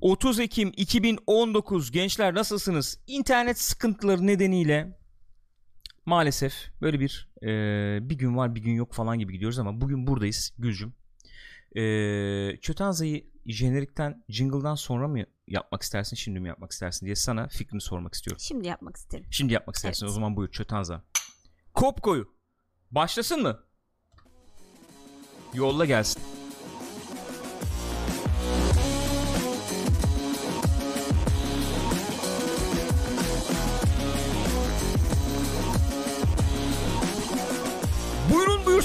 30 Ekim 2019 gençler nasılsınız? İnternet sıkıntıları nedeniyle maalesef böyle bir e, bir gün var bir gün yok falan gibi gidiyoruz ama bugün buradayız Gülcüm. E, Çötanza'yı jenerikten jingle'dan sonra mı yapmak istersin şimdi mi yapmak istersin diye sana fikrini sormak istiyorum. Şimdi yapmak isterim. Şimdi yapmak istersin Evet. o zaman buyur Çötanza. Kop koyu. Başlasın mı? Yolla gelsin.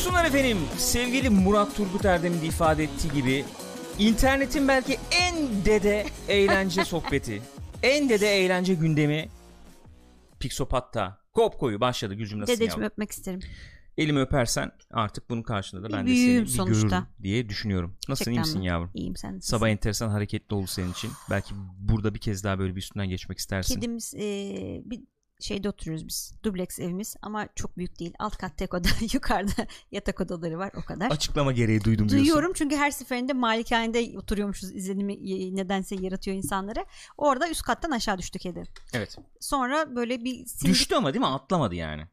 Buyursunlar efendim. Sevgili Murat Turgut Erdem'in de ifade ettiği gibi internetin belki en dede eğlence sohbeti, en dede eğlence gündemi Pixopat'ta kop koyu başladı Gülcüm nasılsın Dedeciğim yavrum? öpmek isterim. Elimi öpersen artık bunun karşılığında da Bir ben de seni bir sonuçta. görürüm diye düşünüyorum. Nasılsın iyi misin mi? yavrum? İyiyim sen nasılsın? Sabah enteresan hareketli oldu senin için. Belki burada bir kez daha böyle bir üstünden geçmek istersin. Kedimiz eee, bir şeyde oturuyoruz biz. Dubleks evimiz ama çok büyük değil. Alt kat tek oda, yukarıda yatak odaları var o kadar. Açıklama gereği duydum diyorsun. Duyuyorum çünkü her seferinde malikanede oturuyormuşuz izlenimi nedense yaratıyor insanlara. Orada üst kattan aşağı düştü kedi. Evet. Sonra böyle bir sindik Düştü ama değil mi? Atlamadı yani.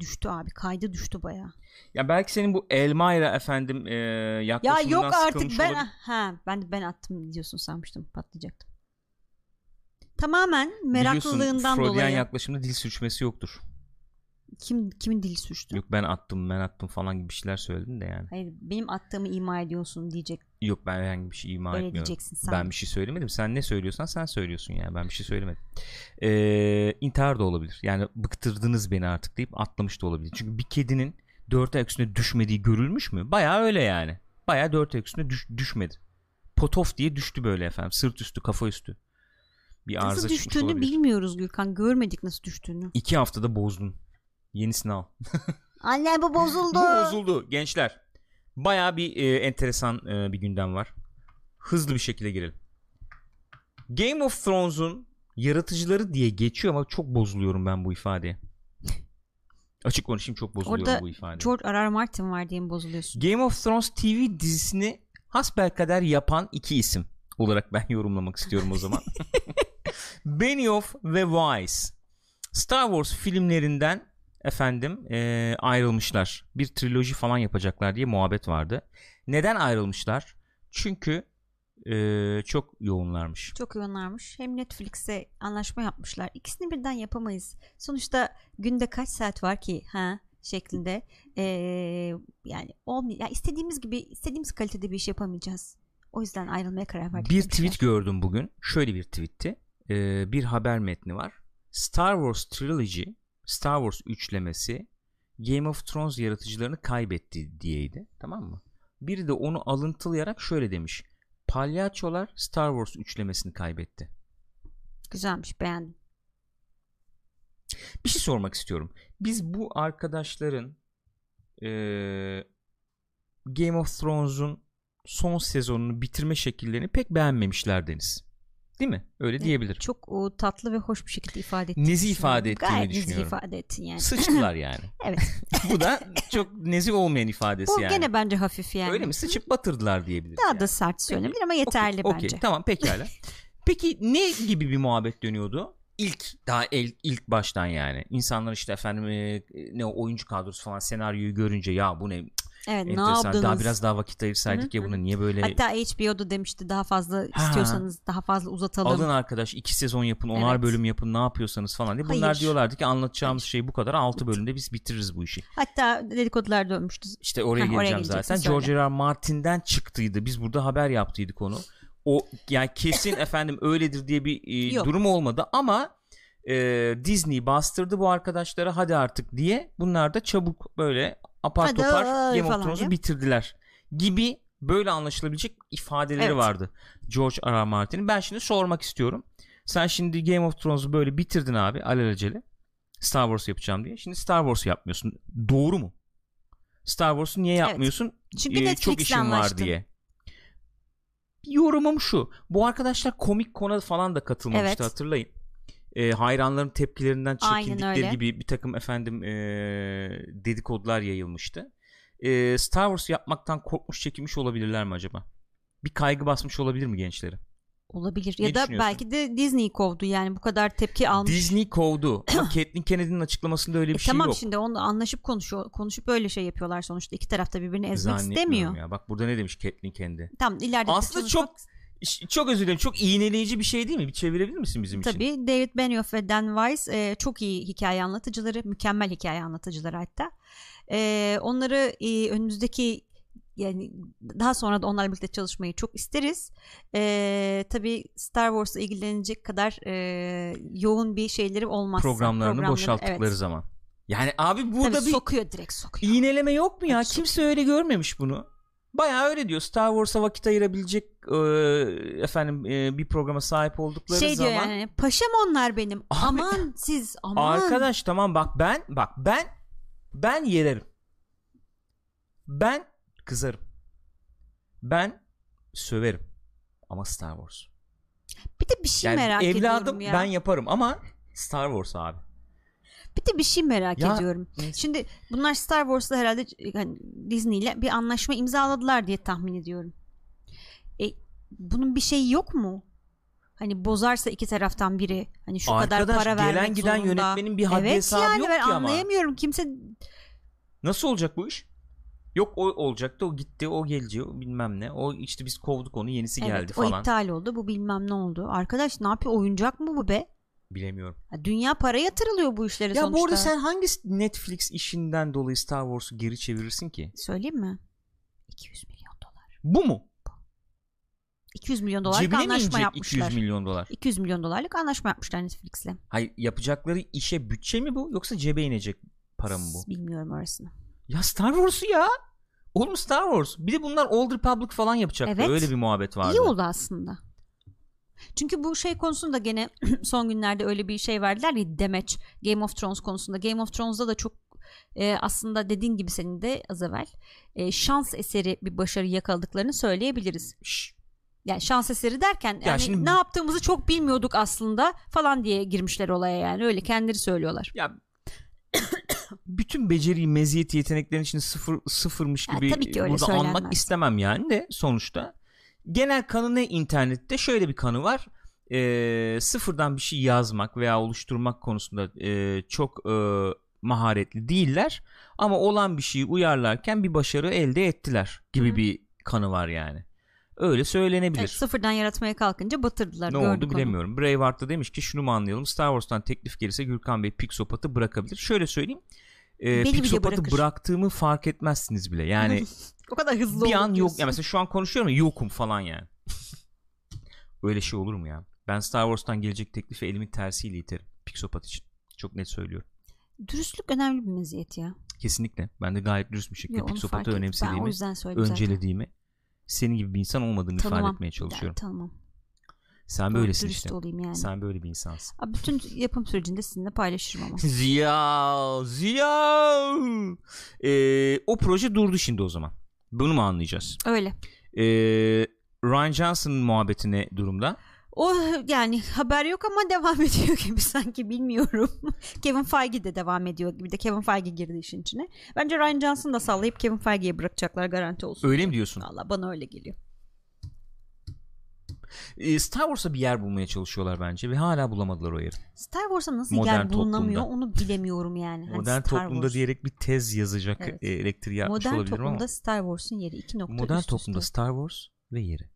düştü abi. Kaydı düştü baya. Ya belki senin bu Elmayra efendim e, Ya yaklaşımından yok artık ben ha ben de ben attım diyorsun sanmıştım patlayacaktım. Tamamen meraklılığından Freudian dolayı. yaklaşımda dil sürçmesi yoktur. Kim kimin dili suçtu? Yok ben attım ben attım falan gibi bir şeyler söyledin de yani. Hayır benim attığımı ima ediyorsun diyecek. Yok ben herhangi bir şey ima Öyle etmiyorum. diyeceksin sen. Ben bir şey söylemedim. Sen ne söylüyorsan sen söylüyorsun yani. Ben bir şey söylemedim. Ee, intihar da olabilir. Yani bıktırdınız beni artık deyip atlamış da olabilir. Çünkü bir kedinin dört ayak üstüne düşmediği görülmüş mü? Baya öyle yani. Baya dört ayak üstüne düş- düşmedi. Potof diye düştü böyle efendim. Sırt üstü, kafa üstü. Bir arıza Nasıl düştüğünü bilmiyoruz Gürkan. Görmedik nasıl düştüğünü. İki haftada bozdun. Yenisini al. Anne bu bozuldu. Bu bozuldu gençler. Baya bir e, enteresan e, bir gündem var. Hızlı bir şekilde girelim. Game of Thrones'un yaratıcıları diye geçiyor ama çok bozuluyorum ben bu ifadeye. Açık konuşayım çok bozuluyorum Orada bu ifadeye. George R. R. Martin var diye mi bozuluyorsun? Game of Thrones TV dizisini hasbelkader yapan iki isim olarak ben yorumlamak istiyorum o zaman. Benioff ve Weiss. Star Wars filmlerinden efendim e, ayrılmışlar. Bir triloji falan yapacaklar diye muhabbet vardı. Neden ayrılmışlar? Çünkü e, çok yoğunlarmış. Çok yoğunlarmış. Hem Netflix'e anlaşma yapmışlar. İkisini birden yapamayız. Sonuçta günde kaç saat var ki ha şeklinde. Ee, yani olmay ya istediğimiz gibi istediğimiz kalitede bir iş yapamayacağız. O yüzden ayrılmaya karar verdik. Bir demişler. tweet gördüm bugün. Şöyle bir tweetti. Ee, bir haber metni var. Star Wars Trilogy, Star Wars üçlemesi Game of Thrones yaratıcılarını kaybetti diyeydi. Tamam mı? Biri de onu alıntılayarak şöyle demiş. Palyaçolar Star Wars üçlemesini kaybetti. Güzelmiş beğendim. Bir şey sormak istiyorum. Biz bu arkadaşların eee, Game of Thrones'un son sezonunu bitirme şekillerini pek beğenmemişler Deniz. Değil mi? Öyle diyebilirim. Çok o, tatlı ve hoş bir şekilde ifade ettin. Nezih ifade ettiğini Gayet düşünüyorum. ifade ettin yani. Sıçtılar yani. Evet. Bu da çok nezih olmayan ifadesi Bu yani. gene bence hafif yani. Öyle mi? Sıçıp batırdılar diyebiliriz. Daha yani. da sert söylenebilir ama yeterli Okey, bence. okey, tamam pekala. Peki ne gibi bir muhabbet dönüyordu? İlk daha el, ilk baştan yani. İnsanlar işte efendim e, ne oyuncu kadrosu falan senaryoyu görünce ya bu ne Evet ne yaptınız? daha biraz daha vakit ayırsaydık ya buna niye böyle Hatta HBO'da demişti daha fazla Ha. istiyorsanız daha fazla uzatalım. alın arkadaş iki sezon yapın onar Evet. bölüm yapın ne yapıyorsanız falan diye. Bunlar Hayır. diyorlardı ki anlatacağımız şey bu kadar altı bölümde biz bitiririz bu işi. Hatta dedikodular dönmüştü. İşte oraya oraya geleceğim geleceksin, zaten. söyle. George R. R. Martin'den çıktıydı. Biz burada haber yaptıydık onu. O yani kesin efendim öyledir diye bir e, Yok. durum olmadı ama e, Disney bastırdı bu arkadaşlara hadi artık diye. Bunlar da çabuk böyle apar Hadi topar Game of Thrones'u bitirdiler gibi böyle anlaşılabilecek ifadeleri Evet. vardı George R. R. Martin'in. Ben şimdi sormak istiyorum. Sen şimdi Game of Thrones'u böyle bitirdin abi alelacele. Star Wars yapacağım diye. Şimdi Star Wars yapmıyorsun. Doğru mu? Star Wars'u niye Evet. yapmıyorsun? Çünkü Ee, çok işim var anlaştın. diye. Yorumum şu. Bu arkadaşlar komik kona falan da katılmamıştı Evet. hatırlayın. Ee, hayranların tepkilerinden öyle. gibi bir takım efendim ee, dedikodular yayılmıştı. Ee, Star Wars yapmaktan korkmuş çekinmiş olabilirler mi acaba? Bir kaygı basmış olabilir mi gençleri? Olabilir. Ne ya da belki de Disney kovdu yani bu kadar tepki almış. Disney kovdu. Caitlyn Kennedy'nin açıklamasında öyle bir E şey tamam yok. şimdi onunla anlaşıp konuşuyor konuşup öyle şey yapıyorlar sonuçta iki tarafta birbirini ezmek istemiyor. Ya. Bak burada ne demiş Caitlyn Kendi? Tamam ileride Aslında çok çok özür dilerim. Çok iğneleyici bir şey değil mi? Bir çevirebilir misin bizim için? Tabii David Benioff ve Dan Weiss e, çok iyi hikaye anlatıcıları, mükemmel hikaye anlatıcıları hatta. E, onları e, önümüzdeki yani daha sonra da onlarla birlikte çalışmayı çok isteriz. E, tabii Star Wars'la ilgilenecek kadar e, yoğun bir şeyleri olmazsa. Programlarını programları- boşalttıkları evet. zaman. Yani abi burada Tabii bir sokuyor direkt sokuyor. iğneleme yok mu ya? Evet, Kimse öyle görmemiş bunu. Bayağı öyle diyor. Star Wars'a vakit ayırabilecek e, efendim e, bir programa sahip oldukları Şey zaman. diyor yani paşam onlar benim. Abi- aman siz aman. Arkadaş tamam bak ben bak ben ben yererim. Ben kızarım. Ben söverim. Ama Star Wars. Bir de bir şey Yani merak evladım ediyorum ya. ben yaparım ama Star Wars abi. Bir de bir şey merak Ya- ediyorum. Neyse. Şimdi bunlar Star Wars'ta herhalde yani Disney ile bir anlaşma imzaladılar diye tahmin ediyorum. E, bunun bir şeyi yok mu? Hani bozarsa iki taraftan biri hani şu kadar Arkadaş, para gelen vermek giden zorunda. yönetmenin bir haddi evet hesabı yani yok ben ki ama. anlayamıyorum. Kimse Nasıl olacak bu iş? Yok o olacaktı o gitti o gelecek o bilmem ne. O işte biz kovduk onu yenisi evet geldi o falan. iptal oldu. Bu bilmem ne oldu. Arkadaş ne yapıyor? Oyuncak mı bu be? Bilemiyorum. Ya Dünya para yatırılıyor bu işlere Ya sonuçta. bu arada sen hangi Netflix işinden dolayı Star Wars'u geri çevirirsin ki? Söyleyeyim mi? 200 milyon dolar. Bu mu? 200 milyon dolarlık Cebine anlaşma yapmışlar. 200 milyon dolar? 200 milyon dolarlık anlaşma yapmışlar Netflix'le. Hayır yapacakları işe bütçe mi bu yoksa cebe inecek para mı bu? Bilmiyorum orasını. Ya Star Wars'u ya. Oğlum Star Wars. Bir de bunlar Old Republic falan yapacaktı. Evet. Öyle bir muhabbet vardı. İyi oldu aslında. Çünkü bu şey konusunda gene son günlerde öyle bir şey verdiler ya demeç Game of Thrones konusunda. Game of Thrones'da da çok e, aslında dediğin gibi senin de az evvel e, şans eseri bir başarı yakaladıklarını söyleyebiliriz. Şş, Yani şans eseri derken yani şimdi- ne yaptığımızı çok bilmiyorduk aslında falan diye girmişler olaya yani öyle kendileri söylüyorlar. Ya bütün beceri, meziyet, yeteneklerin içinde sıfır sıfırmış Ya gibi öyle burada söylenmez. istemem yani de sonuçta. Genel kanı ne internette? Şöyle bir kanı var. Ee, sıfırdan bir şey yazmak veya oluşturmak konusunda e, çok e, maharetli değiller. Ama olan bir şeyi uyarlarken bir başarı elde ettiler gibi Hı bir kanı var yani. Öyle söylenebilir. Evet, sıfırdan yaratmaya kalkınca batırdılar. Ne oldu onu. bilemiyorum. Braveheart'ta demiş ki şunu mu anlayalım? Star Wars'tan teklif gelirse Gürkan Bey Pixopat'ı bırakabilir. Şöyle söyleyeyim. E, Beni Pixopat'ı bıraktığımı fark etmezsiniz bile. Yani o kadar hızlı bir an yok. Ya mesela şu an konuşuyorum ya yokum falan yani. Öyle şey olur mu ya? Ben Star Wars'tan gelecek teklifi elimin tersiyle iterim. Pixopat için. Çok net söylüyorum. Dürüstlük önemli bir meziyet ya. Kesinlikle. Ben de gayet dürüst bir şekilde Yo, Pixopat'ı önemsediğimi, söyledim zaten. öncelediğimi, senin gibi bir insan olmadığını ifade Tanımam. etmeye çalışıyorum. Tanımam. Sen Doğru, böylesin dürüst işte. olayım yani. Sen böyle bir insansın. Abi bütün yapım sürecinde sizinle paylaşırım ama. Ziya, Ziya. Ee, o proje durdu şimdi o zaman. Bunu mu anlayacağız? Öyle. Ee, Ryan Johnson'ın muhabbeti ne durumda? O yani haber yok ama devam ediyor gibi sanki bilmiyorum. Kevin Feige de devam ediyor gibi de Kevin Feige girdi işin içine. Bence Ryan Johnson da sallayıp Kevin Feige'ye bırakacaklar garanti olsun. Öyle mi diyorsun? Valla bana öyle geliyor. Ee, Star Wars'a bir yer bulmaya çalışıyorlar bence ve hala bulamadılar o yeri. Star Wars'a nasıl Modern yer bulunamıyor toplumda. onu bilemiyorum yani. Hani Modern Star toplumda Wars. diyerek bir tez yazacak Evet. e, elektriği yapmış Modern olabilirim toplumda ama Star Wars'un yeri iki nokta modern üst toplumda üste. Star Wars ve yeri.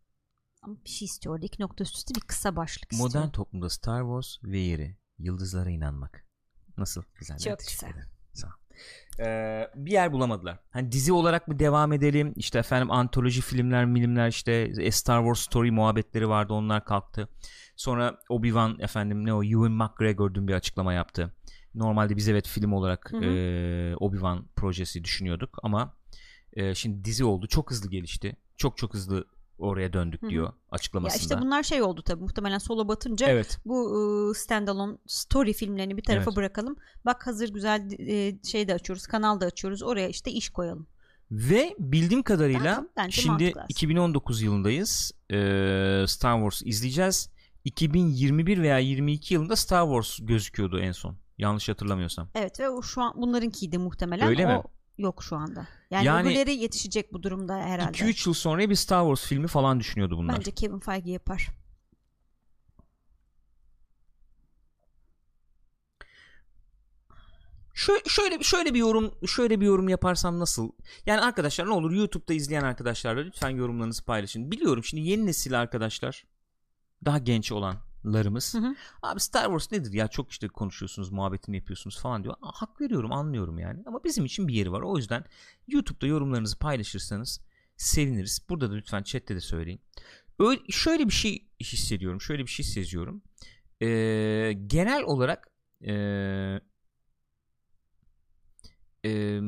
Ama bir şey istiyor orada iki nokta üst üste bir kısa başlık Modern istiyor. toplumda Star Wars ve yeri. Yıldızlara inanmak. Nasıl? Güzel. Çok teşekkür güzel. ederim. Bir yer bulamadılar. Hani dizi olarak mı devam edelim? İşte efendim antoloji filmler, milimler işte A Star Wars Story muhabbetleri vardı. Onlar kalktı. Sonra Obi-Wan efendim ne o Ewan McGregor dün bir açıklama yaptı. Normalde biz evet film olarak Hı hı. e, Obi-Wan projesi düşünüyorduk ama e, şimdi dizi oldu. Çok hızlı gelişti. Çok çok hızlı oraya döndük Hı hı. diyor Ya açıklamasında. işte bunlar şey oldu tabii muhtemelen solo batınca Evet. bu standalone story filmlerini bir tarafa Evet. bırakalım. Bak hazır güzel e, şey de açıyoruz, kanal da açıyoruz. Oraya işte iş koyalım. Ve bildiğim kadarıyla bence şimdi mantıklı aslında. 2019 yılındayız. Ee, Star Wars izleyeceğiz. 2021 veya 22 yılında Star Wars gözüküyordu en son. Yanlış hatırlamıyorsam. Evet ve o şu an bunlarınkiydi muhtemelen. Öyle o mi? yok şu anda. Yani, yani öbürleri yetişecek bu durumda herhalde. 2-3 yıl sonra bir Star Wars filmi falan düşünüyordu bunlar. Bence Kevin Feige yapar. Şöyle, şöyle şöyle bir yorum şöyle bir yorum yaparsam nasıl? Yani arkadaşlar ne olur YouTube'da izleyen arkadaşlar lütfen yorumlarınızı paylaşın. Biliyorum şimdi yeni nesil arkadaşlar daha genç olan olanlarımız. Hı hı. Abi Star Wars nedir ya çok işte konuşuyorsunuz muhabbetini yapıyorsunuz falan diyor. Aa, hak veriyorum anlıyorum yani. Ama bizim için bir yeri var. O yüzden YouTube'da yorumlarınızı paylaşırsanız seviniriz. Burada da lütfen chatte de söyleyin. Öyle, şöyle bir şey hissediyorum. Şöyle bir şey seziyorum. Ee, genel olarak ee, e,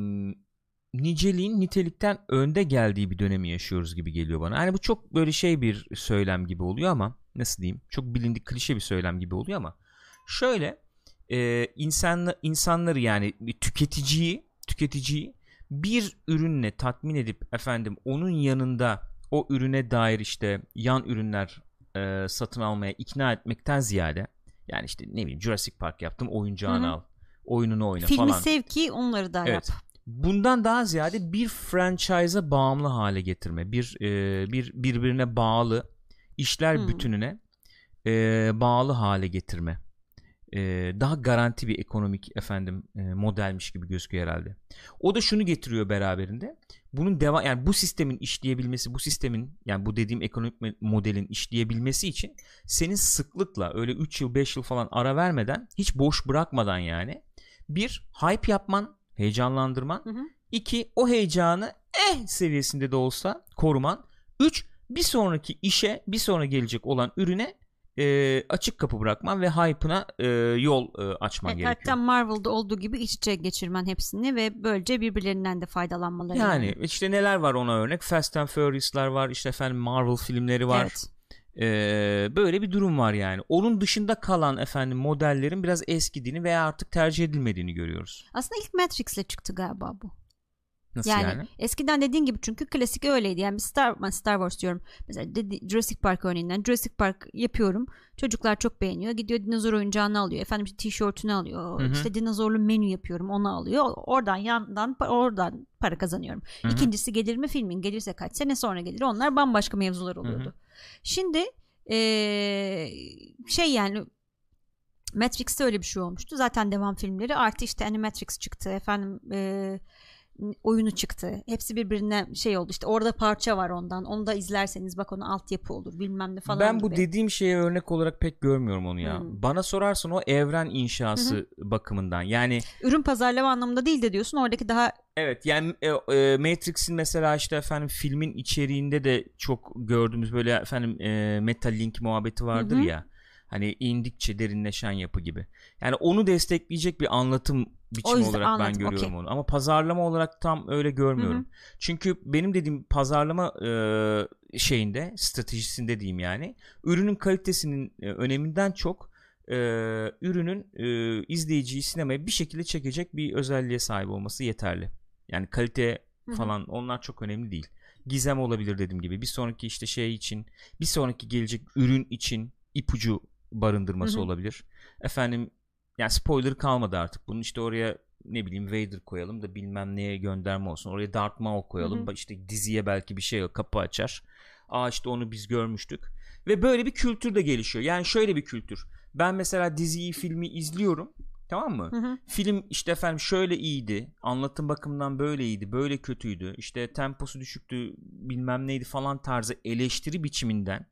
niceliğin nitelikten önde geldiği bir dönemi yaşıyoruz gibi geliyor bana. Yani bu çok böyle şey bir söylem gibi oluyor ama nasıl diyeyim? Çok bilindik klişe bir söylem gibi oluyor ama şöyle e, insanla, insanları yani tüketiciyi tüketiciyi bir ürünle tatmin edip efendim onun yanında o ürüne dair işte yan ürünler e, satın almaya ikna etmekten ziyade yani işte ne bileyim Jurassic Park yaptım oyuncağını Hı hı. al oyununu oyna Filmi falan. sev ki onları da Evet. yap. Bundan daha ziyade bir franchise'a bağımlı hale getirme, bir e, bir birbirine bağlı işler Hmm. bütününe e, bağlı hale getirme. E, daha garanti bir ekonomik efendim e, modelmiş gibi gözüküyor herhalde. O da şunu getiriyor beraberinde. Bunun devam yani bu sistemin işleyebilmesi, bu sistemin yani bu dediğim ekonomik modelin işleyebilmesi için senin sıklıkla öyle 3 yıl 5 yıl falan ara vermeden hiç boş bırakmadan yani bir hype yapman, heyecanlandırman. Hı hı. iki o heyecanı eh seviyesinde de olsa koruman. Üç bir sonraki işe bir sonra gelecek olan ürüne e, açık kapı bırakman ve hype'ına e, yol e, açman Evet, gerekiyor. hatta Marvel'da olduğu gibi iç içe geçirmen hepsini ve böylece birbirlerinden de faydalanmaları. Yani işte neler var ona örnek? Fast and Furious'lar var, işte efendim Marvel filmleri var. Evet. Ee, böyle bir durum var yani. Onun dışında kalan efendim modellerin biraz eskidiğini veya artık tercih edilmediğini görüyoruz. Aslında ilk Matrix'le çıktı galiba bu. Nasıl Yani, yani? eskiden dediğin gibi çünkü klasik öyleydi. Yani Star, ben Star Wars diyorum. Mesela Jurassic Park örneğinden. Jurassic Park yapıyorum. Çocuklar çok beğeniyor. Gidiyor dinozor oyuncağını alıyor. Efendim işte tişörtünü alıyor. Hı hı. İşte dinozorlu menü yapıyorum. Onu alıyor. Oradan yandan oradan para kazanıyorum. Hı hı. İkincisi gelir mi filmin? Gelirse kaç sene sonra gelir. Onlar bambaşka mevzular oluyordu. Şimdi eee, şey yani Matrix'te öyle bir şey olmuştu. Zaten devam filmleri artı işte Animatrix çıktı. Efendim eee, oyunu çıktı. Hepsi birbirine şey oldu. İşte orada parça var ondan. Onu da izlerseniz bak ona altyapı olur bilmem ne falan ben bu gibi. dediğim şeye örnek olarak pek görmüyorum onu ya. Hmm. Bana sorarsan o evren inşası bakımından. Yani Ürün pazarlama anlamında değil de diyorsun. Oradaki daha evet yani e, e, Matrix'in mesela işte efendim filmin içeriğinde de çok gördüğümüz böyle efendim e, Metalink muhabbeti vardır Hı hı. ya. Hani indikçe derinleşen yapı gibi. Yani onu destekleyecek bir anlatım biçimi yüzden olarak ben anladım, görüyorum okey. onu. Ama pazarlama olarak tam öyle görmüyorum. Çünkü benim dediğim pazarlama e, şeyinde, stratejisinde diyeyim yani. Ürünün kalitesinin e, öneminden çok e, ürünün e, izleyiciyi sinemaya bir şekilde çekecek bir özelliğe sahip olması yeterli. Yani kalite Hı hı. falan onlar çok önemli değil. Gizem olabilir dediğim gibi. Bir sonraki işte şey için, bir sonraki gelecek ürün için ipucu barındırması Hı hı. olabilir. Efendim yani spoiler kalmadı artık. Bunun işte oraya ne bileyim Vader koyalım da bilmem neye gönderme olsun. Oraya Darth Maul koyalım. Hı hı. Ba- İşte diziye belki bir şey kapı açar. Aa işte onu biz görmüştük. Ve böyle bir kültür de gelişiyor. Yani şöyle bir kültür. Ben mesela diziyi, filmi izliyorum. Tamam mı? Hı hı. Film işte efendim şöyle iyiydi. Anlatım bakımından böyle iyiydi. Böyle kötüydü. İşte temposu düşüktü. Bilmem neydi falan tarzı eleştiri biçiminden.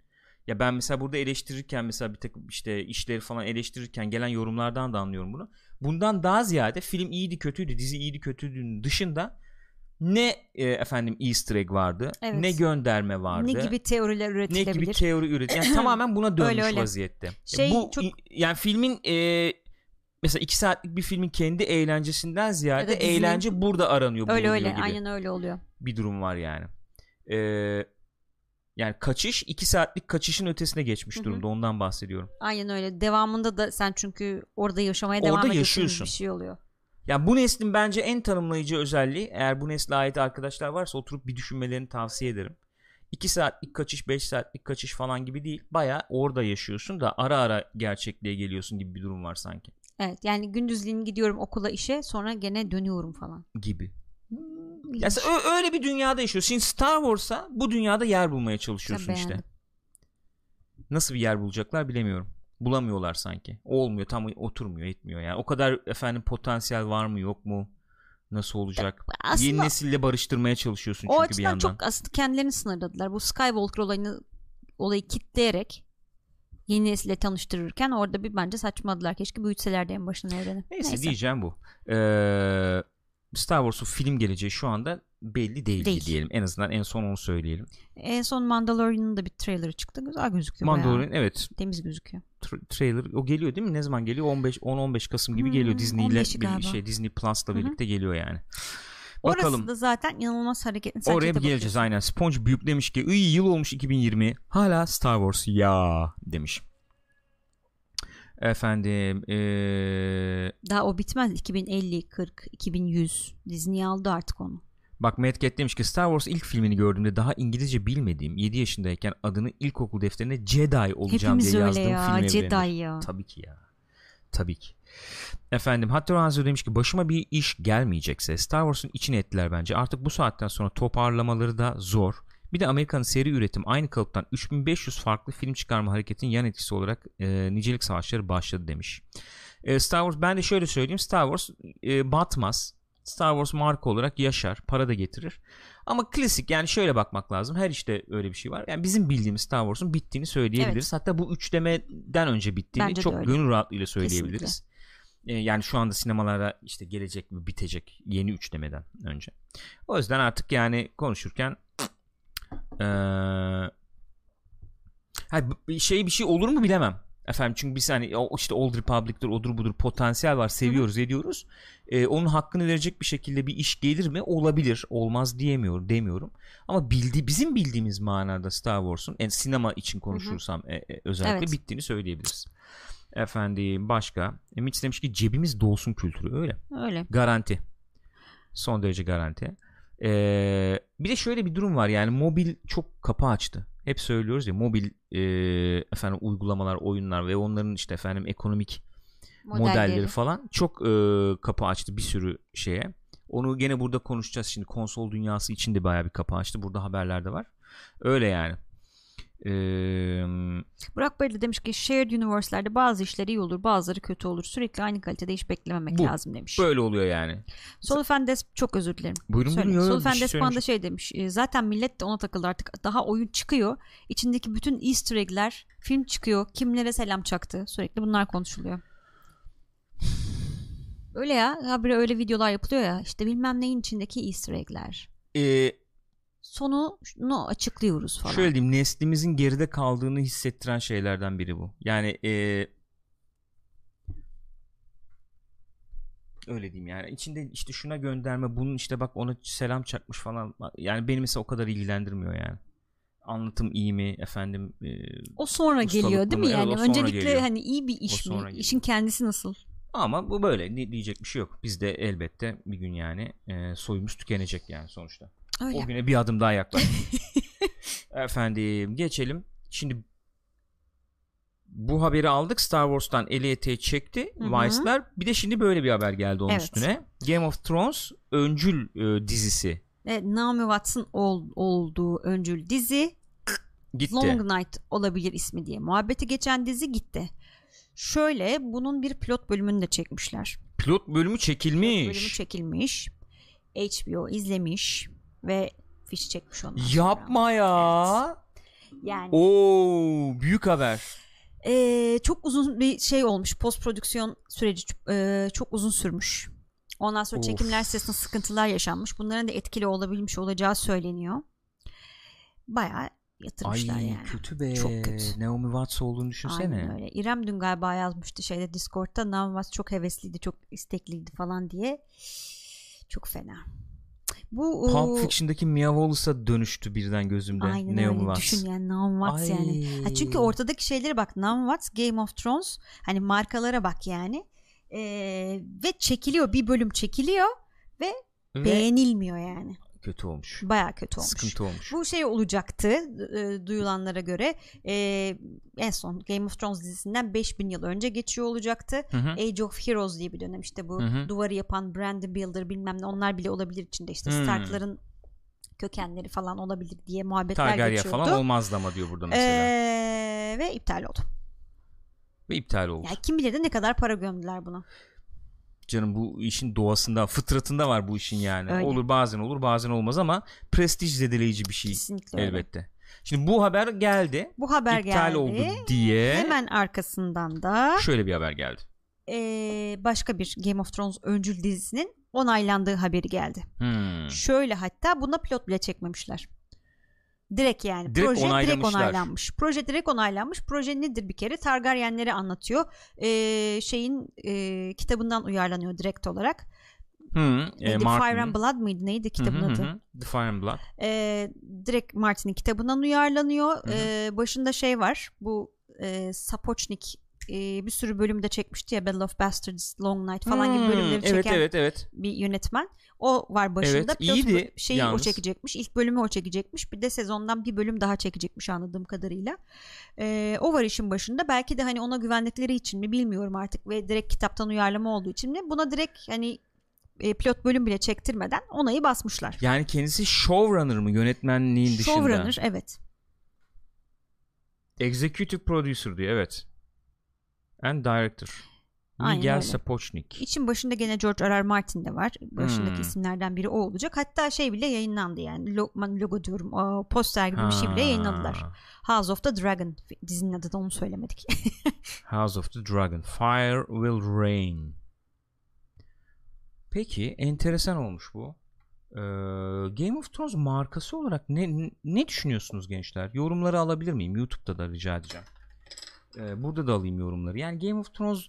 Ya ben mesela burada eleştirirken mesela bir takım işte işleri falan eleştirirken gelen yorumlardan da anlıyorum bunu. Bundan daha ziyade film iyiydi kötüydü, dizi iyiydi kötüydü dışında ne e, efendim Easter egg vardı, Evet. ne gönderme vardı. ne gibi teoriler ne üretilebilir? gibi teori üret. Yani tamamen buna dönmüş Öyle, öyle. vaziyette. Şey Bu çok- yani filmin e, mesela iki saatlik bir filmin kendi eğlencesinden ziyade dizinin- eğlence burada aranıyor. öyle öyle. gibi Aynen öyle oluyor. bir durum var yani. Ee, yani kaçış iki saatlik kaçışın ötesine geçmiş Hı hı. durumda ondan bahsediyorum. Aynen öyle. Devamında da sen çünkü orada yaşamaya Orada devam ediyorsun bir şey oluyor. Yani bu neslin bence en tanımlayıcı özelliği eğer bu nesle ait arkadaşlar varsa oturup bir düşünmelerini tavsiye ederim. 2 saatlik kaçış 5 saatlik kaçış falan gibi değil. Baya orada yaşıyorsun da ara ara gerçekliğe geliyorsun gibi bir durum var sanki. Evet yani gündüzliğin gidiyorum okula işe sonra gene dönüyorum falan. Gibi. Ya sen ö- öyle bir dünyada yaşıyorsun. Şimdi Star Wars'a bu dünyada yer bulmaya çalışıyorsun Tabii işte. Nasıl bir yer bulacaklar bilemiyorum. bulamıyorlar sanki. Olmuyor tam oturmuyor etmiyor yani. O kadar efendim potansiyel var mı yok mu? Nasıl olacak? Aslında Yeni nesille barıştırmaya çalışıyorsun o çünkü bir açıdan yandan. çok aslında kendilerini sınırladılar. Bu Skywalker olayını olayı kitleyerek yeni nesile tanıştırırken orada bir bence saçmaladılar. Keşke büyütselerdi en başından evreni. Neyse, diyeceğim bu. Ee, Star Wars'un film geleceği şu anda belli değil, Değil. diyelim. En azından en son onu söyleyelim. En son Mandalorian'ın da bir trailerı çıktı. Güzel gözüküyor bayağı. Mandalorian evet Temiz gözüküyor. tra- trailer o geliyor değil mi? Ne zaman geliyor? 15 10 15 Kasım gibi Hmm, geliyor. Disney ile 15'i bir şey Disney Plus'la birlikte geliyor yani. Orası Bakalım. da zaten inanılmaz hareketli. Sen Oraya bir geleceğiz aynen. Sponge büyük demiş ki "Iy, yıl olmuş 2020 hala Star Wars ya demiş. Efendim ee, Daha o bitmez. 2050, 40, 2100. Disney aldı artık onu. bak Matt demiş ki Star Wars ilk filmini gördüğümde daha İngilizce bilmediğim 7 yaşındayken adını ilkokul defterine Jedi olacağım Hepimiz diye öyle yazdığım ya. film Jedi ya. Tabii ki ya. Tabii ki. Efendim Hatta Ranzo demiş ki başıma bir iş gelmeyecekse Star Wars'un içine ettiler bence. Artık bu saatten sonra toparlamaları da zor. Bir de Amerika'nın seri üretim aynı kalıptan 3500 farklı film çıkarma hareketinin yan etkisi olarak e, nicelik savaşları başladı demiş. E, Star Wars ben de şöyle söyleyeyim Star Wars e, batmaz. Star Wars marka olarak yaşar, para da getirir. Ama klasik yani şöyle bakmak lazım. Her işte öyle bir şey var. Yani bizim bildiğimiz Star Wars'un bittiğini söyleyebiliriz. Hatta bu üçlemeden önce bittiğini Bence çok gönül rahatlığıyla söyleyebiliriz. E, yani şu anda sinemalara işte gelecek mi bitecek yeni üçlemeden önce. O yüzden artık yani konuşurken bir şey bir şey olur mu bilemem. Efendim çünkü biz hani işte Old Republic'tir odur budur potansiyel var seviyoruz ediyoruz. Ee, onun hakkını verecek bir şekilde bir iş gelir mi? Olabilir. Olmaz diyemiyorum demiyorum. Ama bildi bizim bildiğimiz manada Star Wars'un yani sinema için konuşursam e, e, özellikle Evet. bittiğini söyleyebiliriz. Efendim başka. E, Mitch demiş ki cebimiz dolsun kültürü öyle. Öyle. Garanti. Son derece garanti. Ee, bir de şöyle bir durum var yani mobil çok kapı açtı. Hep söylüyoruz ya mobil e, efendim uygulamalar, oyunlar ve onların işte efendim ekonomik modelleri, falan çok e, kapı açtı bir sürü şeye. Onu gene burada konuşacağız şimdi konsol dünyası için de bayağı bir kapı açtı. Burada haberlerde var. Öyle yani. Ee, Burak Bey de demiş ki shared universe'lerde bazı işler iyi olur bazıları kötü olur. Sürekli aynı kalitede iş beklememek Bu, lazım demiş. böyle oluyor yani. Solofendes çok özür dilerim. Buyurun Söyle. buyurun. bir şey bana şey demiş. Zaten millet de ona takıldı artık. Daha oyun çıkıyor. İçindeki bütün easter egg'ler film çıkıyor. Kimlere selam çaktı. Sürekli bunlar konuşuluyor. Öyle ya. Habire öyle videolar yapılıyor ya. İşte bilmem neyin içindeki easter egg'ler. Ee, Sonunu açıklıyoruz falan. Şöyle diyeyim neslimizin geride kaldığını hissettiren şeylerden biri bu. Yani e, öyle diyeyim yani içinde işte şuna gönderme bunun işte bak ona selam çakmış falan yani beni mesela o kadar ilgilendirmiyor yani. Anlatım iyi mi efendim e, O sonra geliyor değil mi? Evet, Yani sonra öncelikle geliyor. hani iyi bir iş mi? geliyor. İşin kendisi nasıl? ama bu böyle ne diyecek bir şey yok. Biz de elbette bir gün yani e, soyumuz tükenecek yani sonuçta. Öyle. O güne bir adım daha yaklaştık. Efendim geçelim. Şimdi bu haberi aldık Star Wars'tan eli eteği çekti. Vice'lar. Bir de şimdi böyle bir haber geldi onun Evet. üstüne. Game of Thrones öncül e, dizisi Evet, Naomi Watts'ın ol- olduğu öncül dizi gitti. Long Night olabilir ismi diye muhabbeti geçen dizi gitti. Şöyle bunun bir pilot bölümünü de çekmişler. Pilot bölümü çekilmiş. Bölümü çekilmiş. HBO izlemiş ve fiş çekmiş ondan sonra. Yapma ya. Yani Oo büyük haber. Ee, çok uzun bir şey olmuş. Post prodüksiyon süreci e, çok uzun sürmüş. Ondan sonra Of. çekimler sırasında sıkıntılar yaşanmış. Bunların da etkili olabilmiş olacağı söyleniyor. Bayağı yatırmışlar Ay yani. kötü be. Çok kötü. Naomi Watts olduğunu düşünsene. Aynen öyle. İrem dün galiba yazmıştı şeyde Discord'da Naomi Watts çok hevesliydi, çok istekliydi falan diye. Çok fena. Bu Pulp o- Fiction'daki Mia Wallace'a dönüştü birden gözümde. Aynen Naomi öyle. Watts. Düşün yani Naomi Watts yani. Ha çünkü Ay. ortadaki şeylere bak Naomi Watts Game of Thrones hani markalara bak yani Ee, ve çekiliyor bir bölüm çekiliyor Ve beğenilmiyor yani kötü olmuş. baya kötü olmuş. Sıkıntı olmuş. Bu şey olacaktı e, duyulanlara göre e, en son Game of Thrones dizisinden 5000 yıl önce geçiyor olacaktı. Hı hı. Age of Heroes diye bir dönem işte bu Hı hı. duvarı yapan Brandon Builder bilmem ne onlar bile olabilir içinde işte Hmm. Stark'ların kökenleri falan olabilir diye muhabbetler Targaryen geçiyordu. falan olmazdı ama diyor burada mesela. Ee, ve iptal oldu. ve iptal oldu. Yani kim bilir de ne kadar para gömdüler buna. Canım bu işin doğasında, fıtratında var bu işin yani. Öyle. Olur bazen olur, bazen olmaz ama prestij zedeleyici bir şey Kesinlikle öyle. elbette. Şimdi bu haber geldi. Bu haber iptal geldi. oldu diye Hemen arkasından da şöyle bir haber geldi. eee, başka bir Game of Thrones öncül dizisinin onaylandığı haberi geldi. Hmm. Şöyle hatta buna pilot bile çekmemişler. Direkt yani Direkt proje direkt onaylanmış. Proje direkt onaylanmış. Proje nedir bir kere? Targaryenleri anlatıyor. Ee, şeyin e, kitabından uyarlanıyor direkt olarak. Hmm. E? Fire and Blood mıydı? Neydi Hı kitabın hı hı adı? hı. The Fire and Blood. Ee, direkt Martin'in kitabından uyarlanıyor. hı. Ee, başında şey var. Bu e, Sapochnik e, bir sürü bölümde çekmişti ya Battle of Bastards, Long Night falan gibi Hmm, bölümleri Evet çeken evet evet. bir yönetmen. O var başında. Evet, Pilot iyiydi şeyi yalnız. o çekecekmiş. İlk bölümü o çekecekmiş. Bir de sezondan bir bölüm daha çekecekmiş anladığım kadarıyla. Ee, o var işin başında. Belki de hani ona güvendikleri için mi bilmiyorum artık ve direkt kitaptan uyarlama olduğu için mi buna direkt hani e, pilot bölüm bile çektirmeden onayı basmışlar. Yani kendisi showrunner mı yönetmenliğin dışında? Showrunner evet. Executive producer diyor evet. And director. Miguel öyle. Sapochnik. İçin başında gene George R. R. Martin de var. Başındaki Hmm. isimlerden biri o olacak. Hatta şey bile yayınlandı yani. Lo- logo diyorum. O poster gibi bir şey bile yayınladılar. Ha, House of the Dragon dizinin adı da onu söylemedik. House of the Dragon. Fire will rain. Peki enteresan olmuş bu. Ee, Game of Thrones markası olarak ne ne düşünüyorsunuz gençler? Yorumları alabilir miyim? YouTube'da da rica edeceğim. Ee, burada da alayım yorumları. Yani Game of Thrones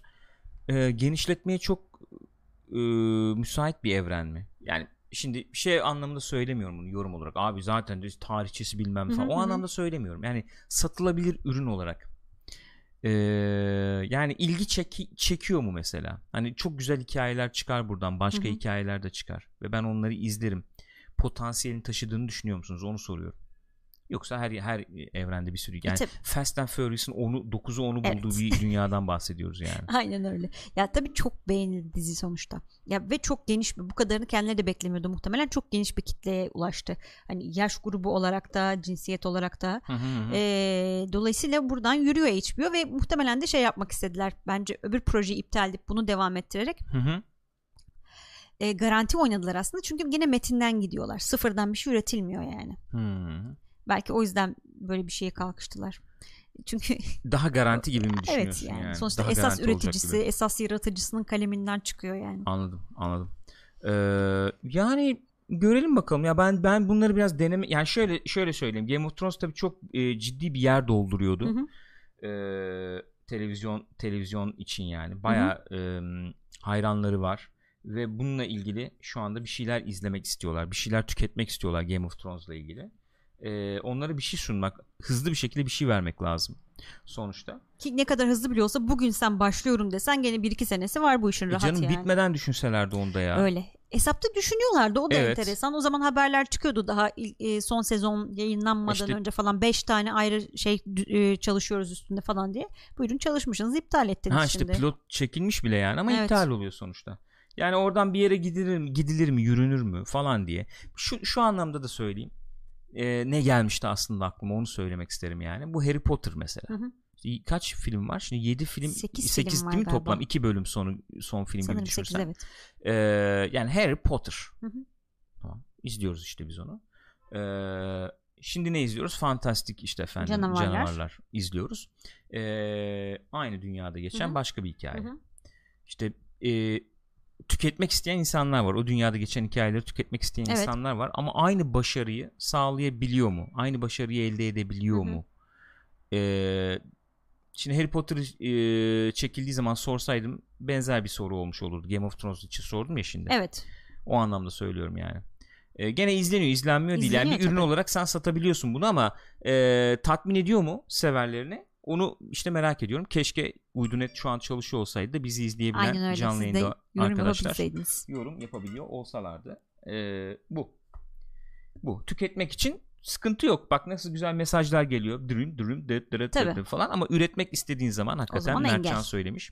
e, genişletmeye çok e, müsait bir evren mi? Yani şimdi şey anlamında söylemiyorum bunu yorum olarak. Abi zaten tarihçesi bilmem falan. Hı hı o anlamda söylemiyorum. Yani satılabilir ürün olarak. Ee, yani ilgi çeki- çekiyor mu mesela? Hani çok güzel hikayeler çıkar buradan. Başka hikayeler de çıkar. Ve ben onları izlerim. Potansiyelini taşıdığını düşünüyor musunuz? Onu soruyorum. Yoksa her her evrende bir sürü yani tabii. Fast and Furious'un onu 9'u onu Evet. bulduğu bir dünyadan bahsediyoruz yani. Aynen öyle. Ya tabii çok beğenildi dizi sonuçta. Ya ve çok geniş bir bu kadarını kendileri de beklemiyordu muhtemelen. Çok geniş bir kitleye ulaştı. Hani yaş grubu olarak da cinsiyet olarak da. Hı hı hı. Ee, dolayısıyla buradan yürüyor HBO ve muhtemelen de şey yapmak istediler. Bence öbür projeyi iptal edip bunu devam ettirerek Hı hı. e, garanti oynadılar aslında. Çünkü yine metinden gidiyorlar. Sıfırdan bir şey üretilmiyor yani. Hı. Belki o yüzden böyle bir şeye kalkıştılar. Çünkü Daha garanti gibi mi evet düşünüyorsun yani, yani? sonuçta Daha esas üreticisi, esas yaratıcısının kaleminden çıkıyor yani. Anladım, anladım. Ee, yani görelim bakalım ya ben ben bunları biraz deneme yani şöyle şöyle söyleyeyim. Game of Thrones tabii çok e, ciddi bir yer dolduruyordu. Hı hı. Ee, televizyon televizyon için yani bayağı e, hayranları var ve bununla ilgili şu anda bir şeyler izlemek istiyorlar. Bir şeyler tüketmek istiyorlar Game of Thrones'la ilgili. Ee, onlara bir şey sunmak, hızlı bir şekilde bir şey vermek lazım sonuçta. Ki ne kadar hızlı bile olsa bugün sen başlıyorum desen gene bir iki senesi var bu işin E rahat canım yani. bitmeden düşünselerdi onda ya. Öyle. Hesapta düşünüyorlardı o da Evet. enteresan. O zaman haberler çıkıyordu daha e, son sezon yayınlanmadan İşte- önce falan 5 tane ayrı şey e, çalışıyoruz üstünde falan diye. Buyurun çalışmışsınız iptal ettiniz Ha işte şimdi. pilot çekilmiş bile yani ama Evet. iptal oluyor sonuçta. Yani oradan bir yere gidilir mi, gidilir mi, yürünür mü falan diye. Şu şu anlamda da söyleyeyim. Ee, ne gelmişti aslında aklıma onu söylemek isterim yani. Bu Harry Potter mesela. Hı hı. İşte Kaç film var? Şimdi 7 film, Sekiz 8 film değil mi galiba. toplam? 2 bölüm sonu son film Sanırım gibi 8 düşünürsen. evet. Ee, yani Harry Potter. Hı hı. Tamam. İzliyoruz işte biz onu. Ee, şimdi ne izliyoruz? Fantastik işte efendim Canavarlar. canavarlar, izliyoruz. Ee, aynı dünyada geçen Hı hı. başka bir hikaye. Hı hı. İşte e, tüketmek isteyen insanlar var. O dünyada geçen hikayeleri tüketmek isteyen Evet. insanlar var. Ama aynı başarıyı sağlayabiliyor mu? Aynı başarıyı elde edebiliyor mu? Ee, şimdi Harry Potter e, çekildiği zaman sorsaydım benzer bir soru olmuş olurdu. Game of Thrones için sordum ya şimdi. Evet. O anlamda söylüyorum yani. E, gene izleniyor, izlenmiyor değil. Yani bir ürün tabii. olarak sen satabiliyorsun bunu ama e, tatmin ediyor mu severlerini? Onu işte merak ediyorum. Keşke Uydunet şu an çalışıyor olsaydı da bizi izleyebilen Aynen öyle. canlı Siz de yayında yorum arkadaşlar yorum yapabiliyor olsalardı. E, bu. Bu. Tüketmek için sıkıntı yok. Bak nasıl güzel mesajlar geliyor. Dürüm dürüm dıt Tabii. dıt falan ama üretmek istediğin zaman hakikaten zaman Mertcan söylemiş.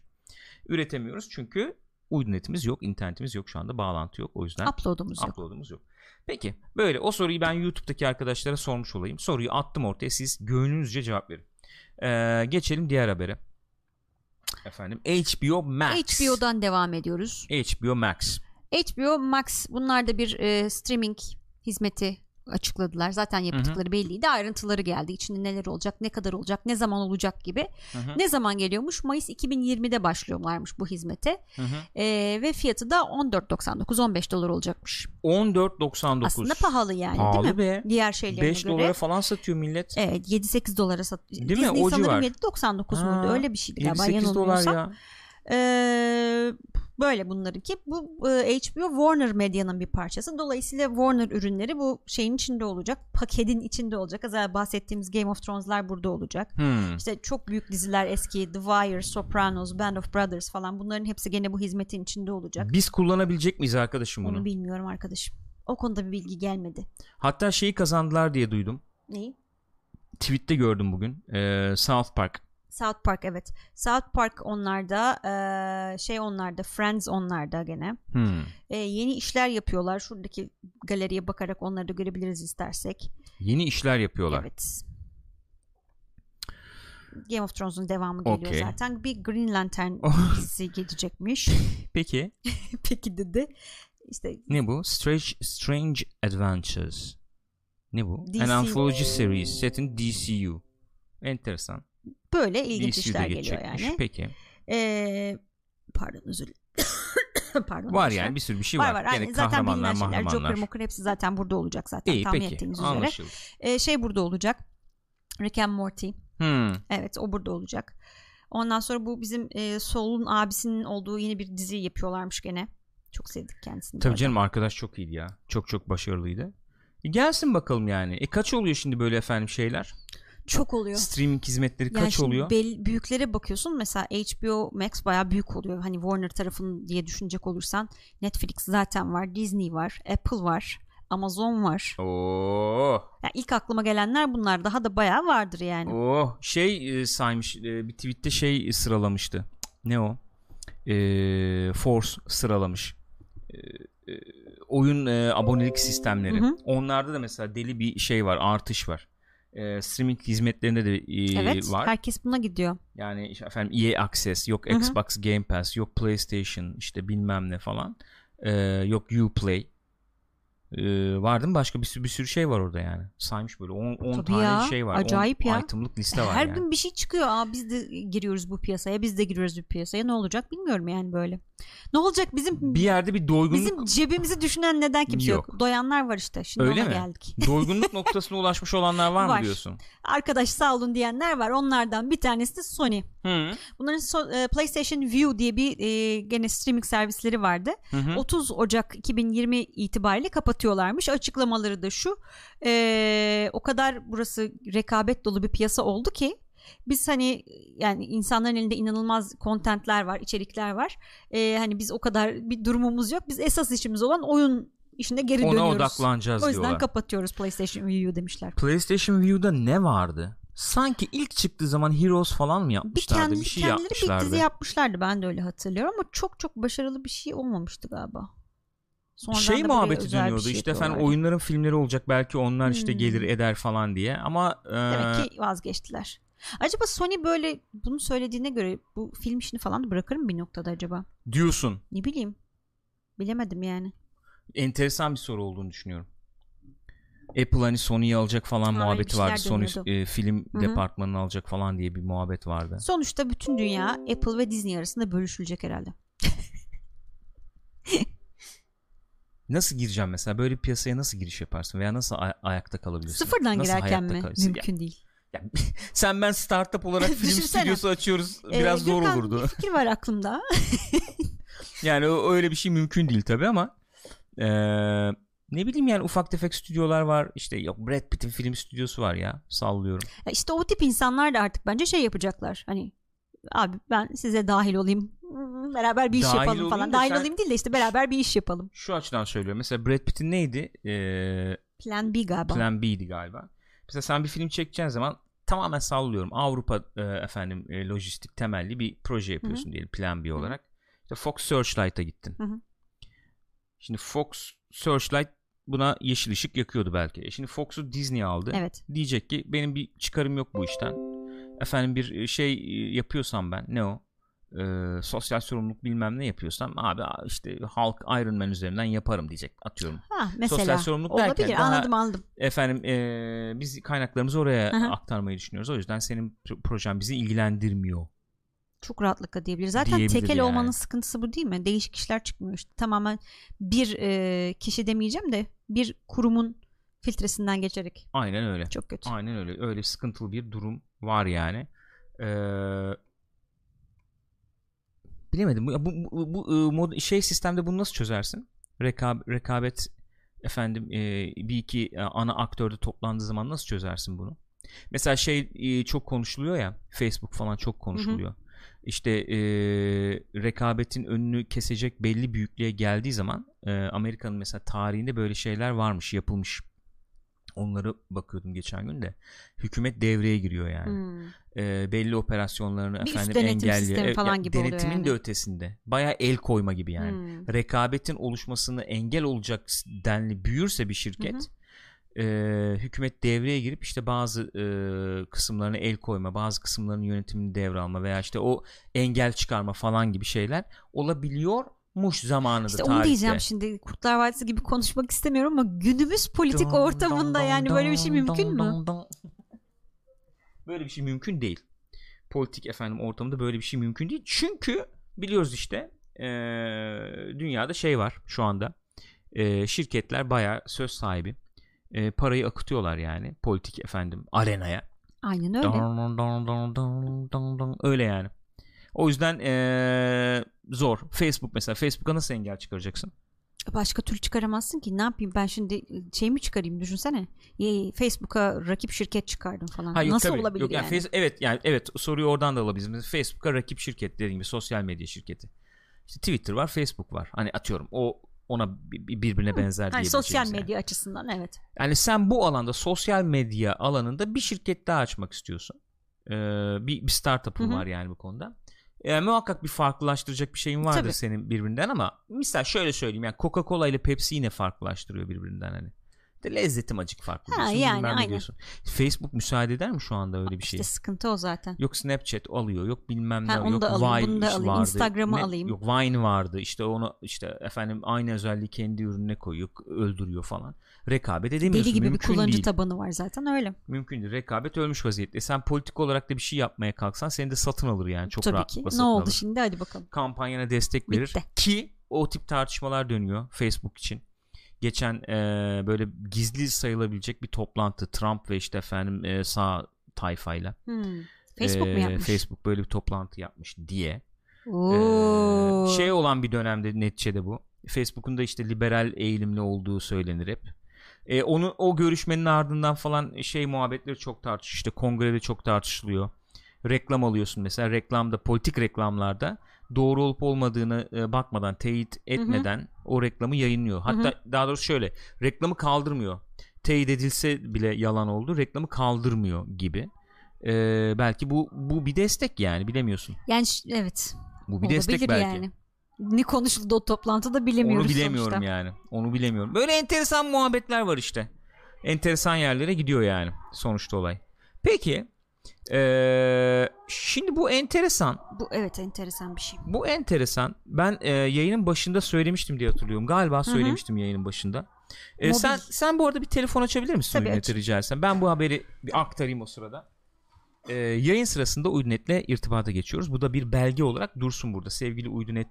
Üretemiyoruz çünkü uydunetimiz yok, internetimiz yok şu anda bağlantı yok. O yüzden Upload'umuz yok. upload'umuz yok. Peki böyle o soruyu ben YouTube'daki arkadaşlara sormuş olayım. Soruyu attım ortaya siz gönlünüzce cevap verin. Ee, geçelim diğer habere. efendim HBO Max. HBO'dan devam ediyoruz. HBO Max. HBO Max bunlar da bir e, streaming hizmeti açıkladılar. Zaten yaptıkları belliydi. Ayrıntıları geldi. İçinde neler olacak, ne kadar olacak, ne zaman olacak gibi. Hı hı. Ne zaman geliyormuş? Mayıs 2020'de başlıyorlarmış bu hizmete. Hı hı. E, ve fiyatı da 14.99 15 dolar olacakmış. 14.99. Aslında pahalı yani Pahalı değil mi? be. Diğer şeylerine 5 göre. dolara falan satıyor millet. Evet 7-8 dolara sat. Değil mi? Disney O sanırım civar. 7.99 Ha, muydu? Öyle bir şeydi galiba 7-8 dolar ya. Ee, böyle bunlarınki. Bu e, HBO Warner Medya'nın bir parçası. Dolayısıyla Warner ürünleri bu şeyin içinde olacak. Paketin içinde olacak. Az önce bahsettiğimiz Game of Thrones'lar burada olacak. Hmm. İşte çok büyük diziler eski The Wire, Sopranos, Band of Brothers falan bunların hepsi gene bu hizmetin içinde olacak. Biz kullanabilecek miyiz arkadaşım bunu? Onu bilmiyorum arkadaşım. O konuda bir bilgi gelmedi. Hatta şeyi kazandılar diye duydum. Neyi? Tweet'te gördüm bugün. Ee, South Park. South Park evet. South Park onlarda, eee, şey onlarda, Friends onlarda gene. Hmm. E, yeni işler yapıyorlar. Şuradaki galeriye bakarak onları da görebiliriz istersek. Yeni işler yapıyorlar. Evet. Game of Thrones'un devamı geliyor Okey. zaten. Bir Green Lantern Oh. dizisi gelecekmiş. Peki Peki dedi. İşte ne bu? Strange, Strange Adventures. Ne bu? DC. An anthology series set in DCU. Enteresan. Böyle ilginç DCU'da işler geliyor yani. Peki. E, pardon özür pardon. Var yani bir sürü bir şey var. var var. Aynen. Zaten kahramanlar, bilinen şeyler. Joker, Moker hepsi zaten burada olacak zaten. İyi tahmin peki. ettiğiniz üzere. Anlaşıldı. E, şey burada olacak. Rick and Morty. Hmm. Evet o burada olacak. Ondan sonra bu bizim e, Saul'un abisinin olduğu yeni bir dizi yapıyorlarmış gene. Çok sevdik kendisini. Tabii canım arkadaş çok iyiydi ya. Çok çok başarılıydı. E gelsin bakalım yani. E kaç oluyor şimdi böyle efendim şeyler? Çok oluyor. Streaming hizmetleri Yani kaç oluyor? bel- büyüklere bakıyorsun mesela HBO Max bayağı büyük oluyor. Hani Warner tarafın diye düşünecek olursan Netflix zaten var, Disney var, Apple var, Amazon var. Oo. Yani ilk aklıma gelenler bunlar. Daha da bayağı vardır yani. Oh şey e, saymış e, bir tweette şey sıralamıştı. Ne o? E, Force sıralamış. E, e, oyun e, abonelik sistemleri. Hı hı. Onlarda da mesela deli bir şey var, artış var. E, streaming hizmetlerinde de e, evet, var. herkes buna gidiyor. Yani işte efendim EA Access, yok. Xbox Game Pass, yok PlayStation, işte bilmem ne falan. E, yok Uplay. E, var değil mi? Başka bir sürü, bir sürü şey var orada yani. Saymış böyle 10 Tabii tane ya, şey var. acayip 10 ya. item'lık liste var Her yani. gün bir şey çıkıyor. Aa biz de giriyoruz bu piyasaya, biz de giriyoruz bu piyasaya. Ne olacak bilmiyorum yani böyle. Ne olacak bizim bir yerde bir doygunluk bizim cebimizi düşünen neden kimse yok. Yok. Doyanlar var işte. Şimdi Öyle ona mi? geldik. doygunluk noktasına ulaşmış olanlar var, Var. mı diyorsun? Arkadaş sağ olun diyenler var. Onlardan bir tanesi de Sony. Hı. Bunların so- e, PlayStation View diye bir e, gene streaming servisleri vardı. Hı hı. 30 Ocak 2020 itibariyle kapatıyorlarmış. Açıklamaları da şu. e, o kadar burası rekabet dolu bir piyasa oldu ki biz hani yani insanların elinde inanılmaz kontentler var, içerikler var. E, hani biz o kadar bir durumumuz yok. Biz esas işimiz olan oyun işine geri Ona dönüyoruz. odaklanacağız O yüzden diyorlar. kapatıyoruz PlayStation View'u demişler. PlayStation View'da ne vardı? Sanki ilk çıktığı zaman Heroes falan mı Bir yapmışlardı? kendi Bir, şey kendileri bir yapmışlardı. dizi yapmışlardı ben de öyle hatırlıyorum ama çok çok başarılı bir şey olmamıştı galiba. Sonradan şey muhabbeti dönüyordu şey işte efendim yapıyorlardı. oyunların filmleri olacak belki onlar işte Hmm. gelir eder falan diye ama e, Demek ki vazgeçtiler. Acaba Sony böyle bunu söylediğine göre bu film işini falan da bırakır mı bir noktada acaba? diyorsun Ne bileyim. Bilemedim yani. enteresan bir soru olduğunu düşünüyorum. Apple hani Sony'yi alacak falan Ha, muhabbeti vardı. Sony e, film Hı hı. departmanını alacak falan diye bir muhabbet vardı. Sonuçta bütün dünya Apple ve Disney arasında bölüşülecek herhalde. Nasıl gireceğim mesela böyle bir piyasaya nasıl giriş yaparsın veya nasıl ay- ayakta kalabilirsin? Sıfırdan Nasıl girerken mi? kalırsın? Ya- Mümkün değil. ya- sen ben startup olarak film stüdyosu açıyoruz Ee, biraz zor Gürkan, olurdu. Bir fikir var aklımda. Yani o- öyle bir şey mümkün değil tabi ama e, ne bileyim yani ufak tefek stüdyolar var işte yok Brad Pitt'in film stüdyosu var ya sallıyorum. Ya işte o tip insanlar da artık bence şey yapacaklar. Hani abi ben size dahil olayım. Hmm, Beraber bir iş Dahil yapalım falan. da Dahil sen- olayım değil de işte beraber bir iş yapalım. Şu açıdan söylüyorum mesela Brad Pitt'in neydi? E, Plan B galiba. Plan B'di galiba. Mesela sen bir film çekeceğin zaman tamamen sallıyorum Avrupa e, efendim e, lojistik temelli bir proje yapıyorsun diyelim Plan B olarak. İşte Fox Searchlight'a gittin. Hı hı. Şimdi Fox Searchlight buna yeşil ışık yakıyordu belki. E şimdi Fox'u Disney aldı. Evet. Diyecek ki benim bir çıkarım yok bu işten. Efendim bir şey e, yapıyorsam ben ne o? e, sosyal sorumluluk bilmem ne yapıyorsam abi işte halk Iron Man üzerinden yaparım diyecek atıyorum. Ha, mesela. Sosyal sorumluluk Olabilir derken daha- anladım anladım. Efendim e, biz kaynaklarımızı oraya hı. aktarmayı düşünüyoruz. O yüzden senin pro- projen bizi ilgilendirmiyor. Çok rahatlıkla diyebilir. Zaten Diyebilir tekel yani. olmanın sıkıntısı bu değil mi? Değişik işler çıkmıyor işte. Tamamen bir e, kişi demeyeceğim de bir kurumun filtresinden geçerek. Aynen öyle. Çok kötü. Aynen öyle. Öyle sıkıntılı bir durum var yani. Ee, bilemedim. Bu, bu, bu, bu, e, mod, şey sistemde bunu nasıl çözersin? Rekab, rekabet efendim e, bir iki e, ana aktörde toplandığı zaman nasıl çözersin bunu? Mesela şey e, çok konuşuluyor ya Facebook falan çok konuşuluyor. İşte e, rekabetin önünü kesecek belli büyüklüğe geldiği zaman e, Amerika'nın mesela tarihinde böyle şeyler varmış yapılmış. Onları bakıyordum geçen gün de. Hükümet devreye giriyor yani. Hmm. E, belli operasyonlarını Bir efendim engelliyor. sistemi E, falan gibi denetimin yani. de ötesinde. Baya el koyma gibi yani Hmm. rekabetin oluşmasını engel olacak denli büyürse bir şirket Hı e, hükümet devreye girip işte bazı e, kısımlarına el koyma bazı kısımların yönetimini devralma veya işte o engel çıkarma falan gibi şeyler olabiliyormuş zamanında İşte tarihte. onu diyeceğim şimdi Kurtlar Vadisi gibi konuşmak istemiyorum ama günümüz politik Dun, ortamında dun, yani dun, böyle bir şey mümkün mü? Böyle bir şey mümkün değil. Politik efendim ortamında böyle bir şey mümkün değil. Çünkü biliyoruz işte e, dünyada şey var şu anda. E, şirketler bayağı söz sahibi. E, parayı akıtıyorlar yani politik efendim arenaya. Aynen öyle. Dun, dun, dun, dun, dun, dun. Öyle yani. O yüzden e, zor. Facebook mesela Facebook'a nasıl engel çıkaracaksın? Başka türlü çıkaramazsın ki. Ne yapayım ben şimdi şey mi çıkarayım düşünsene. Facebook'a rakip şirket çıkardım falan. Ha, yok, Nasıl tabii. olabilir Yok, yani? Face- evet yani evet soruyu oradan da alabiliriz. Mesela Facebook'a rakip şirket dediğim gibi sosyal medya şirketi. İşte Twitter var, Facebook var. Hani atıyorum o ona bi- bi- birbirine benzer Hani diyebileceğimiz sosyal yani. medya açısından evet. Yani sen bu alanda sosyal medya alanında bir şirket daha açmak istiyorsun. Ee, bir, bir startup'ın var yani bu konuda. Ee, muhakkak bir farklılaştıracak bir şeyin vardır Tabii. senin birbirinden ama misal şöyle söyleyeyim yani Coca-Cola ile Pepsi yine farklılaştırıyor birbirinden hani. De lezzetim acık farklı. Ha, diyorsun, yani, aynen. diyorsun. Facebook müsaade eder mi şu anda öyle bir şey? İşte sıkıntı o zaten. Yok Snapchat alıyor, yok bilmem ne, Ha, yok da alayım, Vine bunu da alayım, vardı. Instagram'ı Ne- alayım. Yok Vine vardı. İşte onu işte efendim aynı özelliği kendi ürününe koyuyor, öldürüyor falan. Rekabet edemiyorsun. Deli gibi bir Mümkün kullanıcı değil. tabanı var zaten öyle. Mümkün değil. Rekabet ölmüş vaziyette. Sen politik olarak da bir şey yapmaya kalksan seni de satın alır yani. Çok Tabii rahatlıkla ki. Ne oldu alır. şimdi hadi bakalım. Kampanyana destek verir. Bitti. Ki o tip tartışmalar dönüyor Facebook için. Geçen e, böyle gizli sayılabilecek bir toplantı Trump ve işte efendim e, sağ tayfayla. Hmm. Facebook mu E, yapmış? Facebook böyle bir toplantı yapmış diye. Oo. Ee, şey olan bir dönemde neticede bu. Facebook'un da işte liberal eğilimli olduğu söylenir hep. Ee, onu o görüşmenin ardından falan şey muhabbetleri çok tartışılıyor. İşte kongrede çok tartışılıyor. Reklam alıyorsun mesela reklamda politik reklamlarda doğru olup olmadığını e, bakmadan teyit etmeden o reklamı yayınlıyor. Hatta daha doğrusu şöyle reklamı kaldırmıyor. Teyit edilse bile yalan oldu. Reklamı kaldırmıyor gibi. Ee, belki bu bu bir destek yani bilemiyorsun. Yani evet. Bu bir olabilir destek belki. yani. Ne konuşuldu o toplantıda bilemiyoruz Onu bilemiyorum sonuçta. yani. Onu bilemiyorum. Böyle enteresan muhabbetler var işte. Enteresan yerlere gidiyor yani sonuçta olay. Peki ee, şimdi bu enteresan. Bu evet enteresan bir şey. Bu enteresan. Ben ee, yayının başında söylemiştim diye hatırlıyorum. Galiba söylemiştim yayının başında. Mobil. sen sen bu arada bir telefon açabilir misin Tabii, Uynet'e rica etsem? Ben bu haberi bir aktarayım o sırada. Ee, yayın sırasında Uydunet'le irtibata geçiyoruz. Bu da bir belge olarak dursun burada. Sevgili Uydunet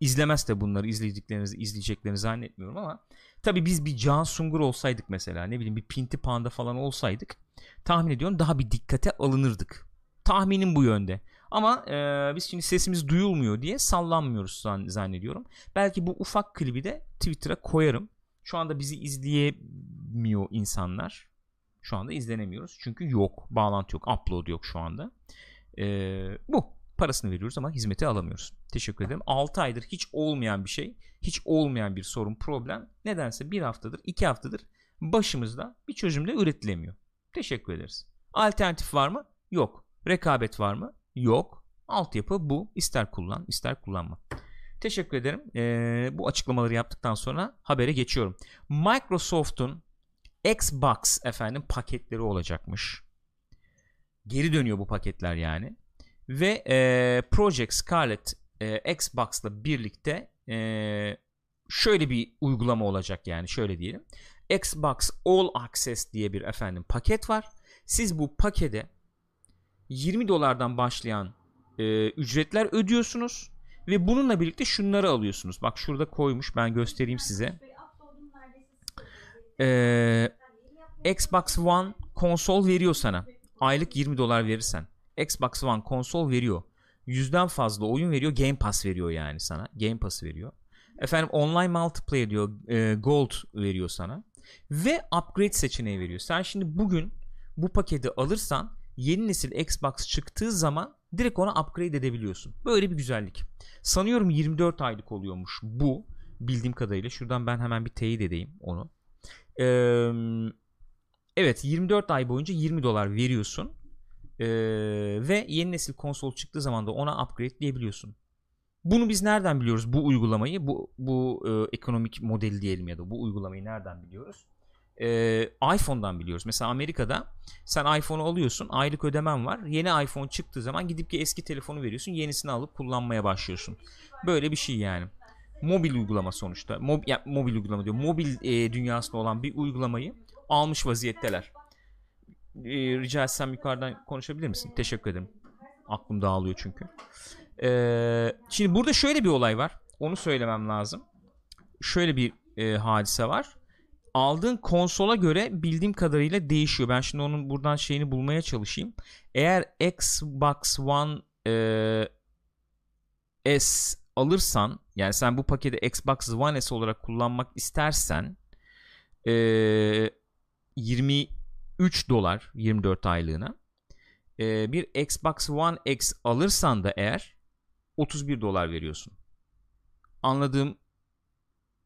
izlemez de bunları izlediklerinizi izleyeceklerini zannetmiyorum ama tabii biz bir Can Sungur olsaydık mesela ne bileyim bir Pinti Panda falan olsaydık tahmin ediyorum daha bir dikkate alınırdık. Tahminim bu yönde. Ama e, biz şimdi sesimiz duyulmuyor diye sallanmıyoruz zan- zannediyorum. Belki bu ufak klibi de Twitter'a koyarım. Şu anda bizi izleyemiyor insanlar. Şu anda izlenemiyoruz. Çünkü yok. Bağlantı yok. Upload yok şu anda. Ee, bu. Parasını veriyoruz ama hizmeti alamıyoruz. Teşekkür ederim. 6 aydır hiç olmayan bir şey. Hiç olmayan bir sorun, problem. Nedense bir haftadır, iki haftadır başımızda bir çözüm de üretilemiyor. Teşekkür ederiz. Alternatif var mı? Yok. Rekabet var mı? Yok. Altyapı bu. İster kullan, ister kullanma. Teşekkür ederim. Ee, bu açıklamaları yaptıktan sonra habere geçiyorum. Microsoft'un Xbox efendim paketleri olacakmış. Geri dönüyor bu paketler yani. Ve e, Project Scarlet e, Xbox'la birlikte e, şöyle bir uygulama olacak yani şöyle diyelim. Xbox All Access diye bir efendim paket var. Siz bu pakete 20 dolardan başlayan e, ücretler ödüyorsunuz ve bununla birlikte şunları alıyorsunuz. Bak şurada koymuş ben göstereyim size. Ee, Xbox One konsol veriyor sana. Aylık 20 dolar verirsen. Xbox One konsol veriyor. Yüzden fazla oyun veriyor. Game Pass veriyor yani sana. Game Pass veriyor. Efendim online multiplayer diyor. E, gold veriyor sana. Ve upgrade seçeneği veriyor. Sen şimdi bugün bu paketi alırsan yeni nesil Xbox çıktığı zaman direkt ona upgrade edebiliyorsun. Böyle bir güzellik. Sanıyorum 24 aylık oluyormuş bu bildiğim kadarıyla. Şuradan ben hemen bir teyit edeyim onu. Ee, evet 24 ay boyunca 20 dolar veriyorsun. Ee, ve yeni nesil konsol çıktığı zaman da ona upgrade diyebiliyorsun. Bunu biz nereden biliyoruz bu uygulamayı? Bu bu e, ekonomik modeli diyelim ya da bu uygulamayı nereden biliyoruz? e, iPhone'dan biliyoruz. Mesela Amerika'da sen iPhone'u alıyorsun aylık ödemen var. Yeni iPhone çıktığı zaman gidip ki eski telefonu veriyorsun yenisini alıp kullanmaya başlıyorsun. Böyle bir şey yani. Mobil uygulama sonuçta. Mob, ya, mobil uygulama diyor. Mobil e, dünyasında olan bir uygulamayı almış vaziyetteler. E, rica etsem yukarıdan konuşabilir misin? Teşekkür ederim. Aklım dağılıyor çünkü. E, şimdi burada şöyle bir olay var. Onu söylemem lazım. Şöyle bir e, hadise var aldığın konsola göre bildiğim kadarıyla değişiyor. Ben şimdi onun buradan şeyini bulmaya çalışayım. Eğer Xbox One e, S alırsan yani sen bu paketi Xbox One S olarak kullanmak istersen e, 23 dolar 24 aylığına e, bir Xbox One X alırsan da eğer 31 dolar veriyorsun. Anladığım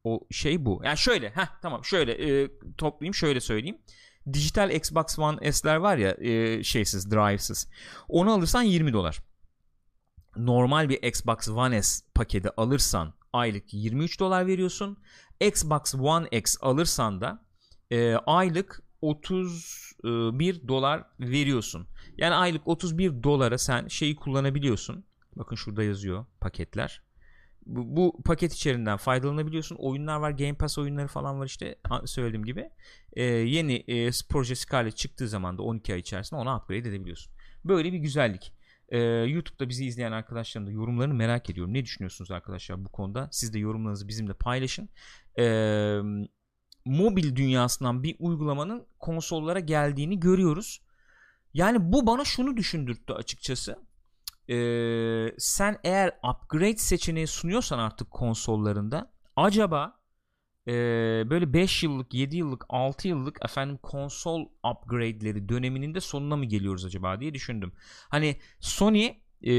o şey bu. Yani şöyle, ha tamam şöyle e, toplayayım şöyle söyleyeyim. Dijital Xbox One S'ler var ya e, şeysiz, drivesiz. Onu alırsan 20 dolar. Normal bir Xbox One S paketi alırsan aylık 23 dolar veriyorsun. Xbox One X alırsan da e, aylık 31 dolar veriyorsun. Yani aylık 31 dolara sen şeyi kullanabiliyorsun. Bakın şurada yazıyor paketler bu, bu paket içerinden faydalanabiliyorsun. Oyunlar var. Game Pass oyunları falan var işte söylediğim gibi. Ee, yeni e, proje Scarlet çıktığı zaman da 12 ay içerisinde ona upgrade edebiliyorsun. Böyle bir güzellik. Ee, YouTube'da bizi izleyen arkadaşlarım da yorumlarını merak ediyorum. Ne düşünüyorsunuz arkadaşlar bu konuda? Siz de yorumlarınızı bizimle paylaşın. Ee, mobil dünyasından bir uygulamanın konsollara geldiğini görüyoruz. Yani bu bana şunu düşündürttü açıkçası e, sen eğer upgrade seçeneği sunuyorsan artık konsollarında acaba e, böyle 5 yıllık 7 yıllık 6 yıllık efendim konsol upgrade'leri döneminin de sonuna mı geliyoruz acaba diye düşündüm. Hani Sony e,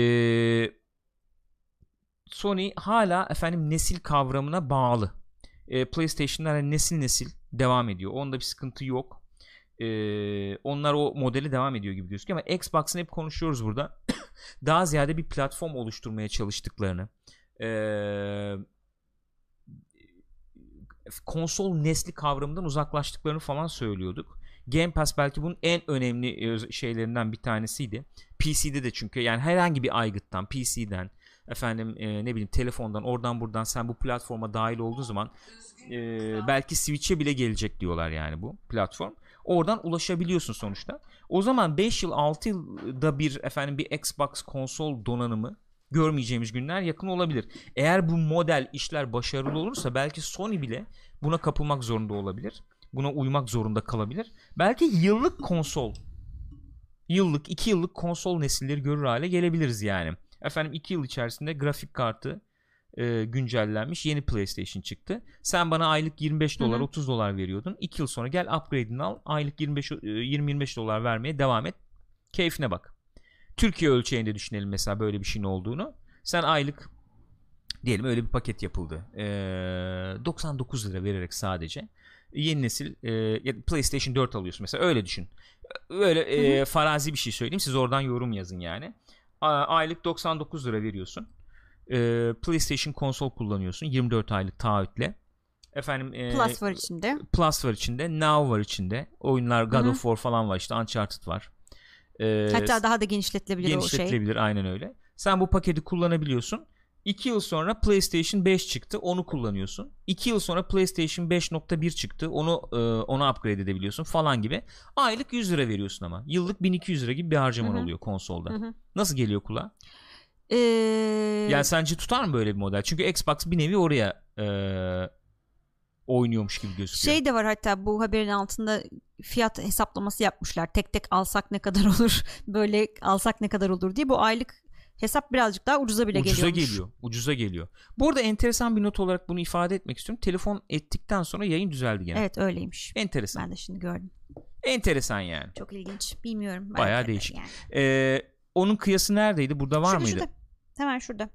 Sony hala efendim nesil kavramına bağlı. E, PlayStation'lar hani nesil nesil devam ediyor. Onda bir sıkıntı yok. E, onlar o modeli devam ediyor gibi gözüküyor ama Xbox'ın hep konuşuyoruz burada. daha ziyade bir platform oluşturmaya çalıştıklarını ee, konsol nesli kavramından uzaklaştıklarını falan söylüyorduk. Game Pass belki bunun en önemli şeylerinden bir tanesiydi. PC'de de çünkü yani herhangi bir aygıttan, PC'den, efendim e, ne bileyim telefondan, oradan buradan sen bu platforma dahil olduğu zaman e, belki Switch'e bile gelecek diyorlar yani bu platform. Oradan ulaşabiliyorsun sonuçta. O zaman 5 yıl 6 yılda bir efendim bir Xbox konsol donanımı görmeyeceğimiz günler yakın olabilir. Eğer bu model işler başarılı olursa belki Sony bile buna kapılmak zorunda olabilir. Buna uymak zorunda kalabilir. Belki yıllık konsol yıllık 2 yıllık konsol nesilleri görür hale gelebiliriz yani. Efendim 2 yıl içerisinde grafik kartı e, güncellenmiş yeni PlayStation çıktı. Sen bana aylık 25 dolar Hı-hı. 30 dolar veriyordun. 2 yıl sonra gel upgrade'ini al. Aylık 25 20-25 dolar vermeye devam et. Keyfine bak. Türkiye ölçeğinde düşünelim mesela böyle bir şeyin olduğunu. Sen aylık diyelim öyle bir paket yapıldı. E, 99 lira vererek sadece yeni nesil e, PlayStation 4 alıyorsun mesela öyle düşün. Öyle e, farazi bir şey söyleyeyim. Siz oradan yorum yazın yani. Aylık 99 lira veriyorsun e, PlayStation konsol kullanıyorsun 24 aylık taahhütle. Efendim e, Plus var içinde. Plus var içinde, Now var içinde. Oyunlar God Hı-hı. of War falan var işte Uncharted var. Ee, Hatta daha da genişletilebilir, o şey. genişletilebilir aynen öyle. Sen bu paketi kullanabiliyorsun. 2 yıl sonra PlayStation 5 çıktı. Onu kullanıyorsun. 2 yıl sonra PlayStation 5.1 çıktı. Onu e, ona upgrade edebiliyorsun falan gibi. Aylık 100 lira veriyorsun ama. Yıllık 1200 lira gibi bir harcaman oluyor konsolda. Hı hı. Nasıl geliyor kulağa? Ee, Yani sence tutar mı böyle bir model? Çünkü Xbox bir nevi oraya e, oynuyormuş gibi gözüküyor. Şey de var hatta bu haberin altında fiyat hesaplaması yapmışlar. Tek tek alsak ne kadar olur, böyle alsak ne kadar olur diye. Bu aylık hesap birazcık daha ucuza bile ucuza geliyormuş. geliyor. Ucuza geliyor. Bu arada enteresan bir not olarak bunu ifade etmek istiyorum. Telefon ettikten sonra yayın düzeldi gene. Evet öyleymiş. Enteresan. Ben de şimdi gördüm. Enteresan yani. Çok ilginç. Bilmiyorum. Bayağı de- değişik. Yani. Ee, onun kıyası neredeydi? Burada var Şurada, mıydı? şurada. Hemen şurada.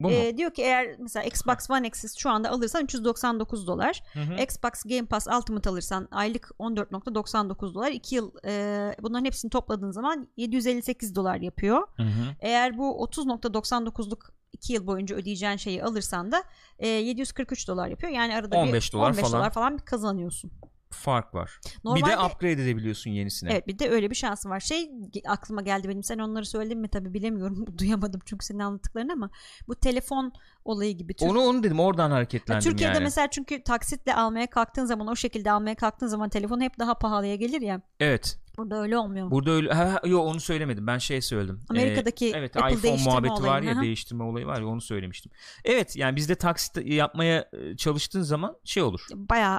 Bu mu? Ee, diyor ki eğer mesela Xbox One X'siz şu anda alırsan 399 dolar. Hı hı. Xbox Game Pass Ultimate alırsan aylık 14.99 dolar. 2 yıl e, bunların hepsini topladığın zaman 758 dolar yapıyor. Hı hı. Eğer bu 30.99'luk 2 yıl boyunca ödeyeceğin şeyi alırsan da e, 743 dolar yapıyor. Yani arada 15 bir dolar 15 falan. dolar falan kazanıyorsun. Fark var. Normalde, Bir de upgrade edebiliyorsun yenisine. Evet bir de öyle bir şansın var. Şey aklıma geldi benim. Sen onları söyledin mi tabii bilemiyorum. Duyamadım çünkü senin anlattıklarını ama bu telefon olayı gibi. Türk- Onu onu dedim oradan Ya hareketlendim Türkiye'de yani. mesela çünkü taksitle almaya kalktığın zaman o şekilde almaya kalktığın zaman telefon hep daha pahalıya gelir ya. Evet. Burada öyle olmuyor mu? Burada öyle ha, ha, yo onu söylemedim. Ben şey söyledim. Amerika'daki Ee, evet Apple iPhone muhabbeti var olayını, ya hı hı. değiştirme olayı var ya onu söylemiştim. Evet yani bizde taksit yapmaya e, çalıştığın zaman şey olur.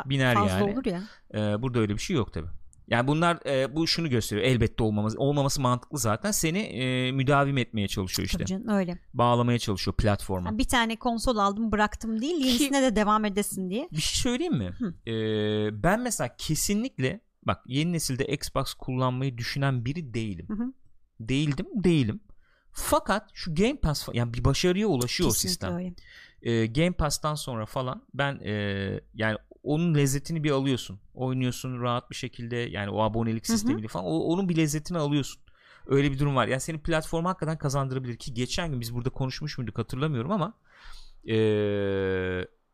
Biner fazla yani. olur ya. Ee, burada öyle bir şey yok tabi. Yani bunlar e, bu şunu gösteriyor. Elbette olmaması olmaması mantıklı zaten. Seni e, müdavim etmeye çalışıyor işte. Tabii canım öyle. Bağlamaya çalışıyor platforma. Yani bir tane konsol aldım bıraktım değil yenisine de devam edesin diye. Bir şey söyleyeyim mi? Hı. Ee, ben mesela kesinlikle bak yeni nesilde Xbox kullanmayı düşünen biri değilim. Hı hı. Değildim, değilim. Fakat şu Game Pass yani bir başarıya ulaşıyor o Kesinlikle sistem. öyle. Ee, Game Pass'tan sonra falan ben e, yani onun lezzetini bir alıyorsun. Oynuyorsun rahat bir şekilde yani o abonelik sistemiyle falan o- onun bir lezzetini alıyorsun. Öyle bir durum var. Yani seni platforma hakikaten kazandırabilir ki geçen gün biz burada konuşmuş muyduk hatırlamıyorum ama e,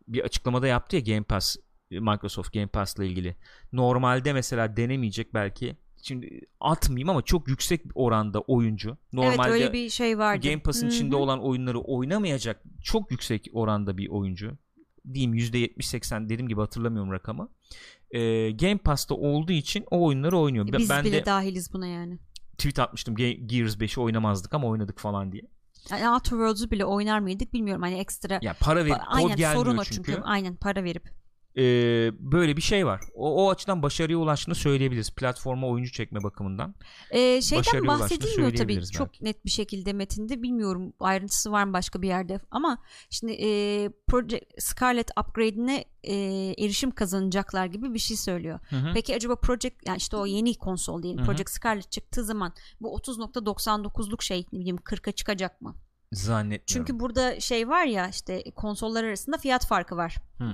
bir açıklamada yaptı ya Game Pass Microsoft Game Pass'la ilgili. Normalde mesela denemeyecek belki. Şimdi atmayayım ama çok yüksek oranda oyuncu. Normalde evet öyle bir şey vardı. Game Pass'ın Hı hı. içinde olan oyunları oynamayacak çok yüksek oranda bir oyuncu. Diyeyim %70-80 dediğim gibi hatırlamıyorum rakamı. Ee, Game Pass'ta olduğu için o oyunları oynuyor. Biz ben bile de dahiliz buna yani. tweet atmıştım Ge- Gears 5'i oynamazdık ama oynadık falan diye. Yani Outer Worlds'u bile oynar mıydık bilmiyorum. Hani ekstra Ya para verip Pa- kod aynen gelmiyor sorun o çünkü. çünkü. Aynen para verip. Ee, böyle bir şey var. O, o açıdan başarıya ulaştığını söyleyebiliriz. Platforma oyuncu çekme bakımından. Ee, şeyden Başarıya bahsedilmiyor tabii söyleyebiliriz çok belki. net bir şekilde metinde bilmiyorum ayrıntısı var mı başka bir yerde ama şimdi e, Project Scarlet upgrade'ine e, erişim kazanacaklar gibi bir şey söylüyor. Hı hı. Peki acaba Project yani işte o yeni konsol diyelim Hı hı. Project Scarlet çıktığı zaman bu 30.99'luk şey ne bileyim 40'a çıkacak mı? Zannetmiyorum. Çünkü burada şey var ya işte konsollar arasında fiyat farkı var. Hı.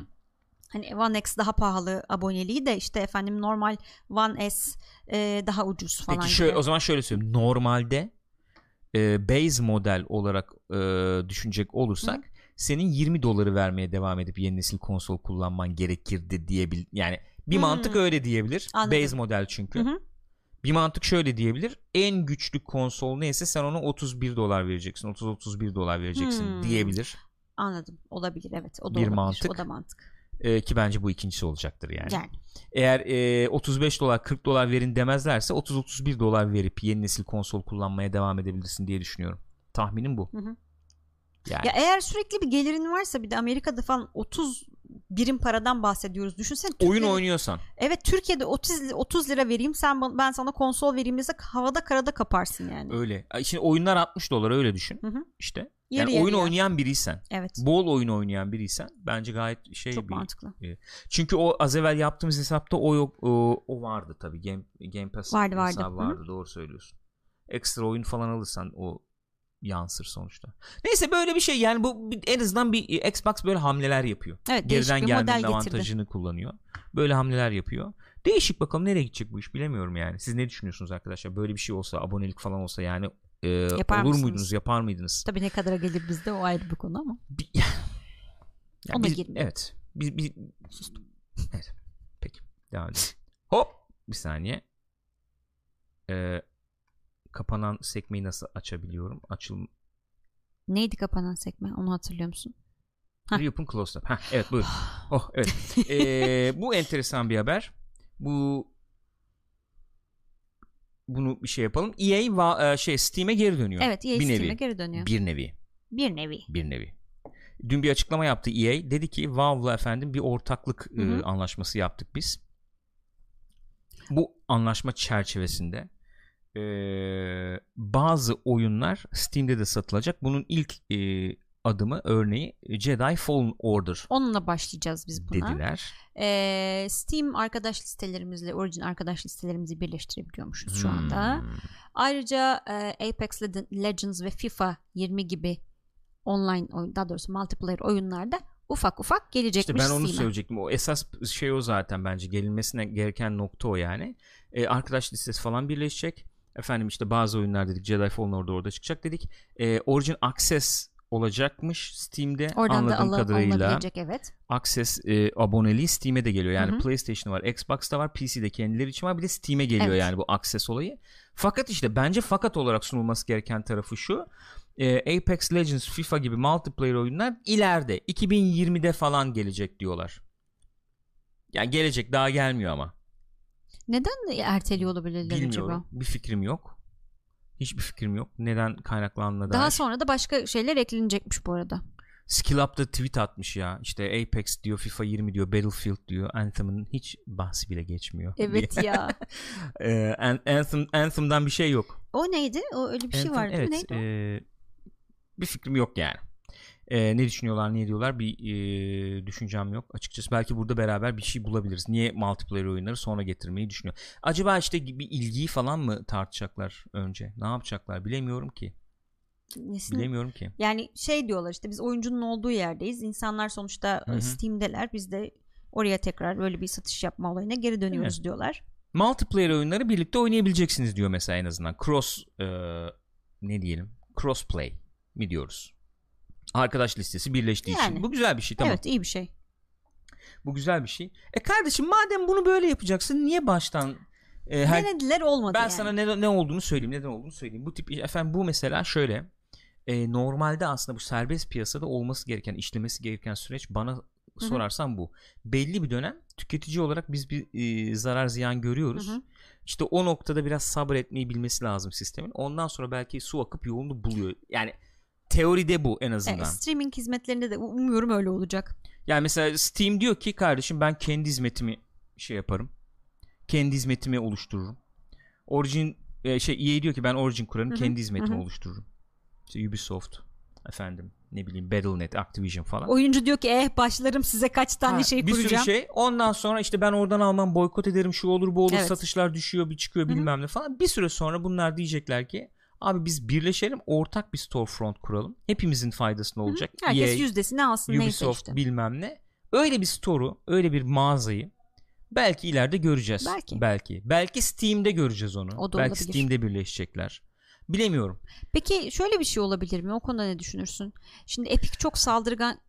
Hani One X daha pahalı aboneliği de işte efendim normal One S e, daha ucuz falan. Peki şöyle, gibi. o zaman şöyle söyleyeyim. Normalde e, base model olarak e, düşünecek olursak senin 20 doları vermeye devam edip yeni nesil konsol kullanman gerekirdi diyebil yani bir Hmm. mantık öyle diyebilir. Anladım. Base model çünkü. Hı hı. Bir mantık şöyle diyebilir. En güçlü konsol neyse sen ona 31 dolar vereceksin. 30-31 dolar vereceksin Hmm. diyebilir. Anladım. Olabilir evet. O da Bir olabilir. mantık. O da mantık. E, ki bence bu ikincisi olacaktır yani. Yani. Eğer e, 35 dolar 40 dolar verin demezlerse 30-31 dolar verip yeni nesil konsol kullanmaya devam edebilirsin diye düşünüyorum. Tahminim bu. Hı hı. Yani. Ya eğer sürekli bir gelirin varsa bir de Amerika'da falan 30 birim paradan bahsediyoruz. Düşünsene. oyun Türkiye'de- oynuyorsan. Evet Türkiye'de 30 li- 30 lira vereyim sen ben sana konsol vereyim desek havada karada kaparsın yani. Öyle. Şimdi oyunlar 60 dolar öyle düşün. Hı hı. İşte. Yarı Yani oyun yarıya. oynayan biriysen, Evet. bol oyun oynayan biriysen bence gayet şey Çok bir mantıklı. Çünkü o az evvel yaptığımız hesapta o yok o, o vardı tabii. Game Game Pass Vardı, vardı. Hı vardı. Doğru söylüyorsun. Ekstra oyun falan alırsan o yansır sonuçta. Neyse böyle bir şey yani bu en azından bir Xbox böyle hamleler yapıyor. Evet Geriden gelmenin avantajını kullanıyor. Böyle hamleler yapıyor. Değişik bakalım nereye gidecek bu iş bilemiyorum yani. Siz ne düşünüyorsunuz arkadaşlar? Böyle bir şey olsa abonelik falan olsa yani e, Yapar olur mısınız? muydunuz yapar mıydınız? Tabii ne kadara gelir bizde o ayrı bir konu ama. Bir- Ya Ona biz-. Evet. Biz, biz, evet. Peki. Devam edelim. Hop. Bir saniye. Ee, kapanan sekmeyi nasıl açabiliyorum? Açıl Neydi kapanan sekme? Onu hatırlıyor musun? Heh. Reopen Closed Up. Heh, evet buyur. oh evet. Ee, bu enteresan bir haber. Bu bunu bir şey yapalım. EA va- e, şey Steam'e geri dönüyor. Evet EA bir Steam'e nevi. geri dönüyor. Bir nevi. Bir nevi. Bir nevi. Dün bir açıklama yaptı EA. Dedi ki Valve'la efendim bir ortaklık Hı hı. e, anlaşması yaptık biz. Bu anlaşma çerçevesinde e, bazı oyunlar Steam'de de satılacak. Bunun ilk e, adımı örneği Jedi Fallen Order Onunla başlayacağız biz buna. dediler. Ee, Steam arkadaş listelerimizle Origin arkadaş listelerimizi birleştirebiliyormuşuz şu anda. Hmm. Ayrıca e, Apex Legends ve FIFA 20 gibi online oyun daha doğrusu multiplayer oyunlarda ufak ufak İşte gelecekmiş ben onu Steam'e. söyleyecektim. O esas şey o zaten bence gelinmesine gereken nokta o yani. E, arkadaş listesi falan birleşecek. Efendim işte bazı oyunlar dedik. Jedi Fallen Order orada çıkacak dedik. E, Origin Access olacakmış Steam'de Oradan da anladığım alı- kadarıyla. alınabilecek evet. Access e, aboneliği Steam'e de geliyor. Yani Hı hı. PlayStation var, Xbox'ta var, PC'de kendileri için var. Bir de Steam'e geliyor Evet. yani bu Access olayı. Fakat işte bence fakat olarak sunulması gereken tarafı şu. E, Apex Legends, FIFA gibi multiplayer oyunlar ileride 2020'de falan gelecek diyorlar. Yani gelecek daha gelmiyor ama. Neden erteliyor olabilirler Bilmiyorum. acaba? Bir fikrim yok. Hiçbir fikrim yok. Neden kaynaklandığına Daha dair. sonra da başka şeyler eklenecekmiş bu arada. Skill Up da tweet atmış ya. İşte Apex diyor, FIFA 20 diyor, Battlefield diyor. Anthem'ın hiç bahsi bile geçmiyor. Evet ya. Ee, An- Anthem, Anthem'dan bir şey yok. o neydi? O öyle bir şey Anthem, vardı. evet, Neydi o? e, bir fikrim yok yani. E, ne düşünüyorlar, ne diyorlar bir e, düşüncem yok. Açıkçası belki burada beraber bir şey bulabiliriz. Niye multiplayer oyunları sonra getirmeyi düşünüyor? Acaba işte bir ilgiyi falan mı tartacaklar önce? Ne yapacaklar bilemiyorum ki. Nesini- Bilemiyorum ki. Yani şey diyorlar işte biz oyuncunun olduğu yerdeyiz. İnsanlar sonuçta Hı hı. Steam'deler. Biz de oraya tekrar böyle bir satış yapma olayına geri dönüyoruz diyorlar. Multiplayer oyunları birlikte oynayabileceksiniz diyor mesela en azından. Cross e, ne diyelim? Crossplay mi diyoruz? Arkadaş listesi birleştiği için. Yani. Bu güzel bir şey tamam. Evet iyi bir şey. Bu güzel bir şey. E kardeşim madem bunu böyle yapacaksın niye baştan e, her- Denediler olmadı ben yani. sana ne, ne olduğunu söyleyeyim, neden olduğunu söyleyeyim. Bu tip efendim bu mesela şöyle. e, normalde aslında bu serbest piyasada olması gereken, işlemesi gereken süreç bana sorarsan bu. Belli bir dönem tüketici olarak biz bir e, zarar ziyan görüyoruz. Hı hı. İşte o noktada biraz sabretmeyi bilmesi lazım sistemin. Ondan sonra belki su akıp yolunu buluyor. Yani teoride bu en azından. Evet, streaming hizmetlerinde de umuyorum öyle olacak. Yani mesela Steam diyor ki kardeşim ben kendi hizmetimi şey yaparım. Kendi hizmetimi oluştururum. Origin e, şey EA diyor ki ben Origin kurarım, Hı hı, kendi hizmetimi hı hı. oluştururum. İşte Ubisoft efendim ne bileyim Battle.net, Activision falan. Oyuncu diyor ki eh başlarım size kaç tane Ha, şey bir kuracağım. sürü şey. Ondan sonra işte ben oradan almam, boykot ederim, şu olur, bu olur, Evet. satışlar düşüyor, bir çıkıyor Hı hı. bilmem ne falan. Bir süre sonra bunlar diyecekler ki abi biz birleşelim, ortak bir storefront kuralım. Hepimizin faydasına olacak. Herkes EA, yüzdesini alsın neyse Ubisoft işte. bilmem ne. Öyle bir store'u, öyle bir mağazayı belki ileride göreceğiz. Belki. Belki. Belki Steam'de göreceğiz onu. O da belki olabilir. Steam'de birleşecekler. Bilemiyorum. Peki şöyle bir şey olabilir mi? O konuda ne düşünürsün? Şimdi Epic çok saldırgan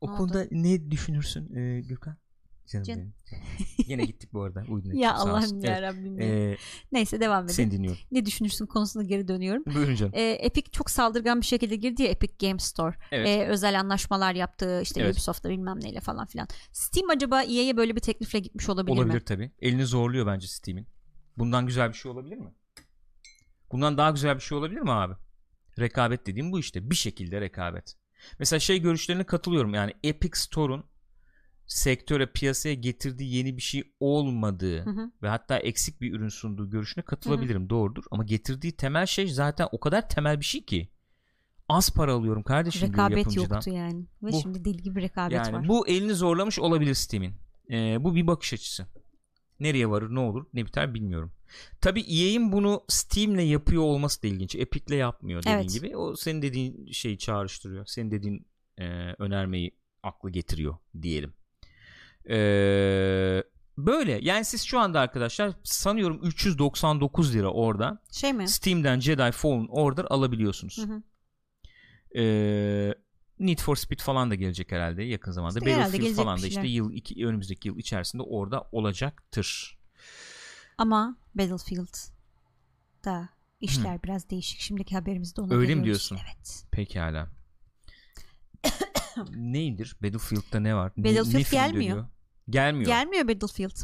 O Ne konuda ne düşünürsün e, Gürkan? Canım Can- benim. Yine gittik bu arada. Uydun ya. Allah'ım ya Rabbim. ya. E, Neyse devam edelim. seni dinliyorum. Ne düşünürsün konusuna geri dönüyorum. Buyurun canım. Ee, Epic çok saldırgan bir şekilde girdi ya Epic Game Store. Evet. Ee, özel anlaşmalar yaptı işte Evet. Ubisoft'la bilmem neyle falan filan. Steam acaba EA'ye böyle bir teklifle gitmiş olabilir, olabilir mi? tabii. Elini zorluyor bence Steam'in. Bundan güzel bir şey olabilir mi? Bundan daha güzel bir şey olabilir mi abi? Rekabet dediğim bu işte. Bir şekilde rekabet. Mesela şey görüşlerine katılıyorum. Yani Epic Store'un sektöre piyasaya getirdiği yeni bir şey olmadığı Hı hı. ve hatta eksik bir ürün sunduğu görüşüne katılabilirim. Doğrudur. Ama getirdiği temel şey zaten o kadar temel bir şey ki. Az para alıyorum kardeşim Rekabet yoktu yani. Ve Bu. şimdi deli gibi rekabet Yani var. bu elini zorlamış olabilir Steam'in. Ee, bu bir bakış açısı. Nereye varır ne olur ne biter bilmiyorum. Tabi EA'in bunu Steam'le yapıyor olması da ilginç. Epic'le yapmıyor dediğin Evet. gibi. O senin dediğin şeyi çağrıştırıyor. Senin dediğin e, önermeyi aklı getiriyor diyelim. Ee, böyle yani siz şu anda arkadaşlar sanıyorum 399 lira orada Şey mi? Steam'den Jedi Fallen Order alabiliyorsunuz. Hı hı. Ee, Need for Speed falan da gelecek herhalde yakın zamanda. İşte Battlefield falan da işte yıl iki, önümüzdeki yıl içerisinde orada olacaktır. Ama Battlefield Battlefield'da işler biraz değişik. Şimdiki haberimizde onu Öyle mi diyorsun? Evet. Pekala. Neydir? Battlefield'da ne var? Ne- Battlefield ne film gelmiyor. dönüyor? Gelmiyor. Gelmiyor Battlefield.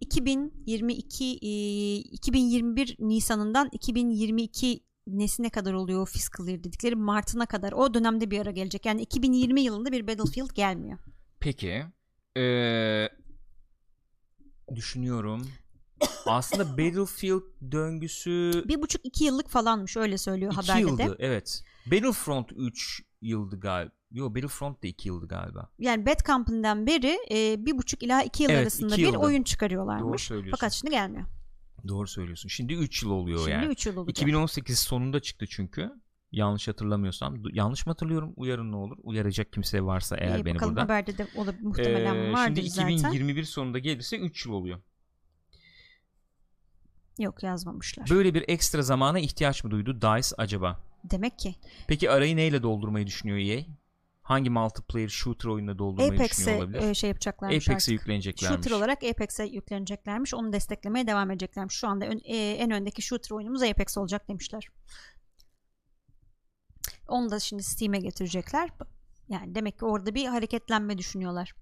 2022 e, 2021 Nisan'ından 2022 nesine kadar oluyor o fiscal year dedikleri Mart'ına kadar o dönemde bir ara gelecek. Yani 2020 yılında bir Battlefield gelmiyor. Peki. Ee, düşünüyorum. Aslında Battlefield döngüsü Bir buçuk iki yıllık falanmış öyle söylüyor iki haberde yıldı. de. Evet. Battlefront 3 yıldı galiba. Yo Battlefront da 2 yıldı galiba. Yani Bad Company'den beri e, bir buçuk ila iki yıl Evet, arasında iki bir yılda. oyun Doğru çıkarıyorlarmış. söylüyorsun. Fakat şimdi gelmiyor. Doğru söylüyorsun. Şimdi 3 yıl oluyor Şimdi yani. 3 yıl olacak. 2018 sonunda çıktı çünkü. Yanlış hatırlamıyorsam. Yanlış mı hatırlıyorum? Uyarın ne olur? Uyaracak kimse varsa eğer Ee, beni bakalım burada. haberde de o da muhtemelen Ee, vardır şimdi zaten. 2021 sonunda gelirse 3 yıl oluyor. Yok yazmamışlar. Böyle bir ekstra zamana ihtiyaç mı duydu DICE acaba? Demek ki Peki arayı neyle doldurmayı düşünüyor EA? Hangi multiplayer shooter oyununa doldurmayı düşünüyor Apex'e olabilir? e, şey yapacaklarmış Apex'e yükleneceklermiş. Shooter olarak Apex'e yükleneceklermiş. Onu desteklemeye devam edeceklermiş. Şu anda ön- e, en öndeki shooter oyunumuz Apex olacak demişler. Onu da şimdi Steam'e getirecekler. Yani demek ki orada bir hareketlenme düşünüyorlar.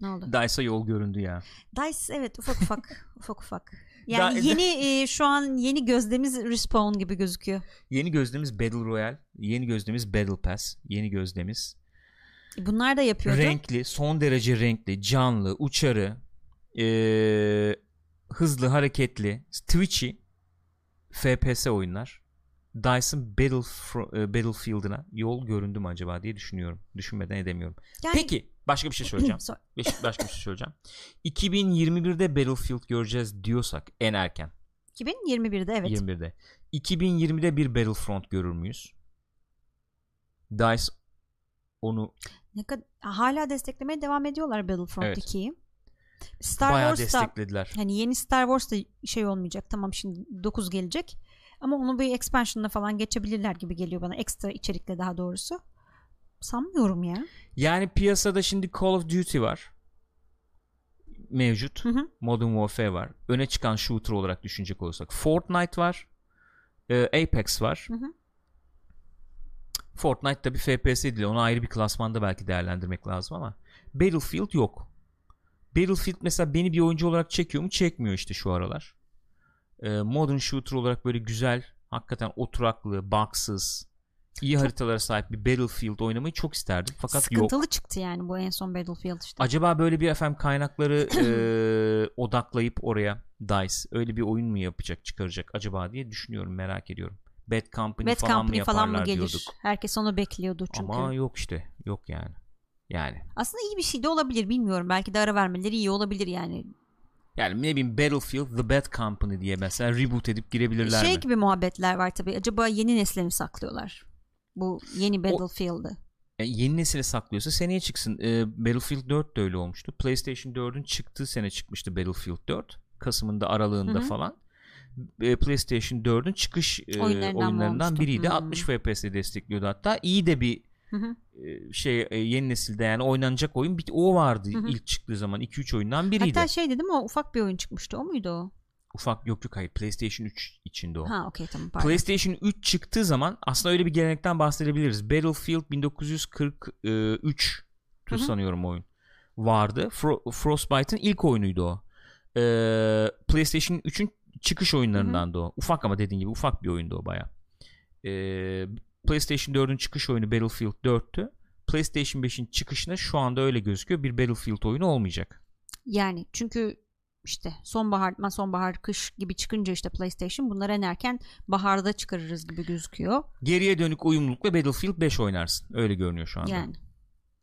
Ne oldu? DICE'a yol göründü ya. DICE evet ufak ufak ufak ufak. Yani Da- yeni e, şu an yeni gözdemiz Respawn gibi gözüküyor. Yeni gözdemiz Battle Royale, yeni gözdemiz Battle Pass, yeni gözdemiz E, Bunlar da yapıyordu. renkli, son derece renkli, canlı, uçarı, ee, hızlı, hareketli, twitchy FPS oyunlar. Dice'ın Battlefro- e, Battlefield'ına yol göründü mü acaba diye düşünüyorum. Düşünmeden edemiyorum. Yani- Peki başka bir şey söyleyeceğim. Beş- başka bir şey söyleyeceğim. 2021'de Battlefield göreceğiz diyorsak en erken 2021'de evet. 21'de. 2020'de bir Battlefront görür müyüz? DICE onu Ne kadar hala desteklemeye devam ediyorlar Battlefront Evet. 2'yi. Star bayağı Wars'ta desteklediler. hani yeni Star Wars'ta şey olmayacak. Tamam şimdi 9 gelecek. Ama onu bir expansion'la falan geçebilirler gibi geliyor bana. Ekstra içerikle daha doğrusu. Sanmıyorum ya. Yani piyasada şimdi Call of Duty var. Mevcut. Hı hı. Modern Warfare var. Öne çıkan shooter olarak düşünecek olursak. Fortnite var. Ee, Apex var. Hı hı. Fortnite tabi FPS değil. Onu ayrı bir klasmanda belki değerlendirmek lazım ama Battlefield yok. Battlefield mesela beni bir oyuncu olarak çekiyor mu? Çekmiyor işte şu aralar. Ee, modern shooter olarak böyle güzel, hakikaten oturaklı, bugsız, iyi haritalara sahip bir Battlefield oynamayı çok isterdim. Fakat yok. Sıkıntılı çıktı yani bu en son Battlefield işte. Acaba böyle bir efendim kaynakları eee, odaklayıp oraya DICE öyle bir oyun mu yapacak, çıkaracak acaba diye düşünüyorum, merak ediyorum. Bad Company Bad falan mı Company yaparlar falan mı gelir? diyorduk. Herkes onu bekliyordu çünkü. Ama yok işte. Yok yani. Yani. Aslında iyi bir şey de olabilir bilmiyorum. Belki de ara vermeleri iyi olabilir yani. Yani ne bileyim Battlefield The Bad Company diye mesela reboot edip girebilirler şey mi? gibi muhabbetler var tabii. Acaba yeni nesle mi saklıyorlar? Bu yeni Battlefield'ı. Yani E, yeni nesile saklıyorsa seneye çıksın. Ee, Battlefield 4 de öyle olmuştu. PlayStation 4'ün çıktığı sene çıkmıştı Battlefield 4. Kasım'ında aralığında Hı hı. falan. Ee, PlayStation 4'ün çıkış e, Oyunlarından biriydi. Hmm. 60 FPS'de destekliyordu hatta. İyi de bir Hı hı. e, şey e, yeni nesilde yani oynanacak oyun bir o vardı Hı hı. ilk çıktığı zaman 2-3 oyundan biriydi. Hatta şey dedim o ufak bir oyun çıkmıştı. O muydu o? Ufak yok yok hayır PlayStation 3 içinde o. Ha okey tamam pardon. PlayStation 3 çıktığı zaman aslında öyle bir gelenekten bahsedebiliriz. Battlefield 1943 Hı hı. sanıyorum oyun vardı. Fro- Frostbite'ın ilk oyunuydu o. Ee, PlayStation 3'ün çıkış oyunlarından da o. Ufak ama dediğin gibi ufak bir oyundu o baya. Ee, PlayStation 4'ün çıkış oyunu Battlefield 4'tü. PlayStation 5'in çıkışına şu anda öyle gözüküyor. Bir Battlefield oyunu olmayacak. Yani çünkü işte sonbahar, ma- sonbahar, kış gibi çıkınca işte PlayStation bunları en erken baharda çıkarırız gibi gözüküyor. Geriye dönük uyumlulukla Battlefield 5 oynarsın. Öyle görünüyor şu anda. Yani.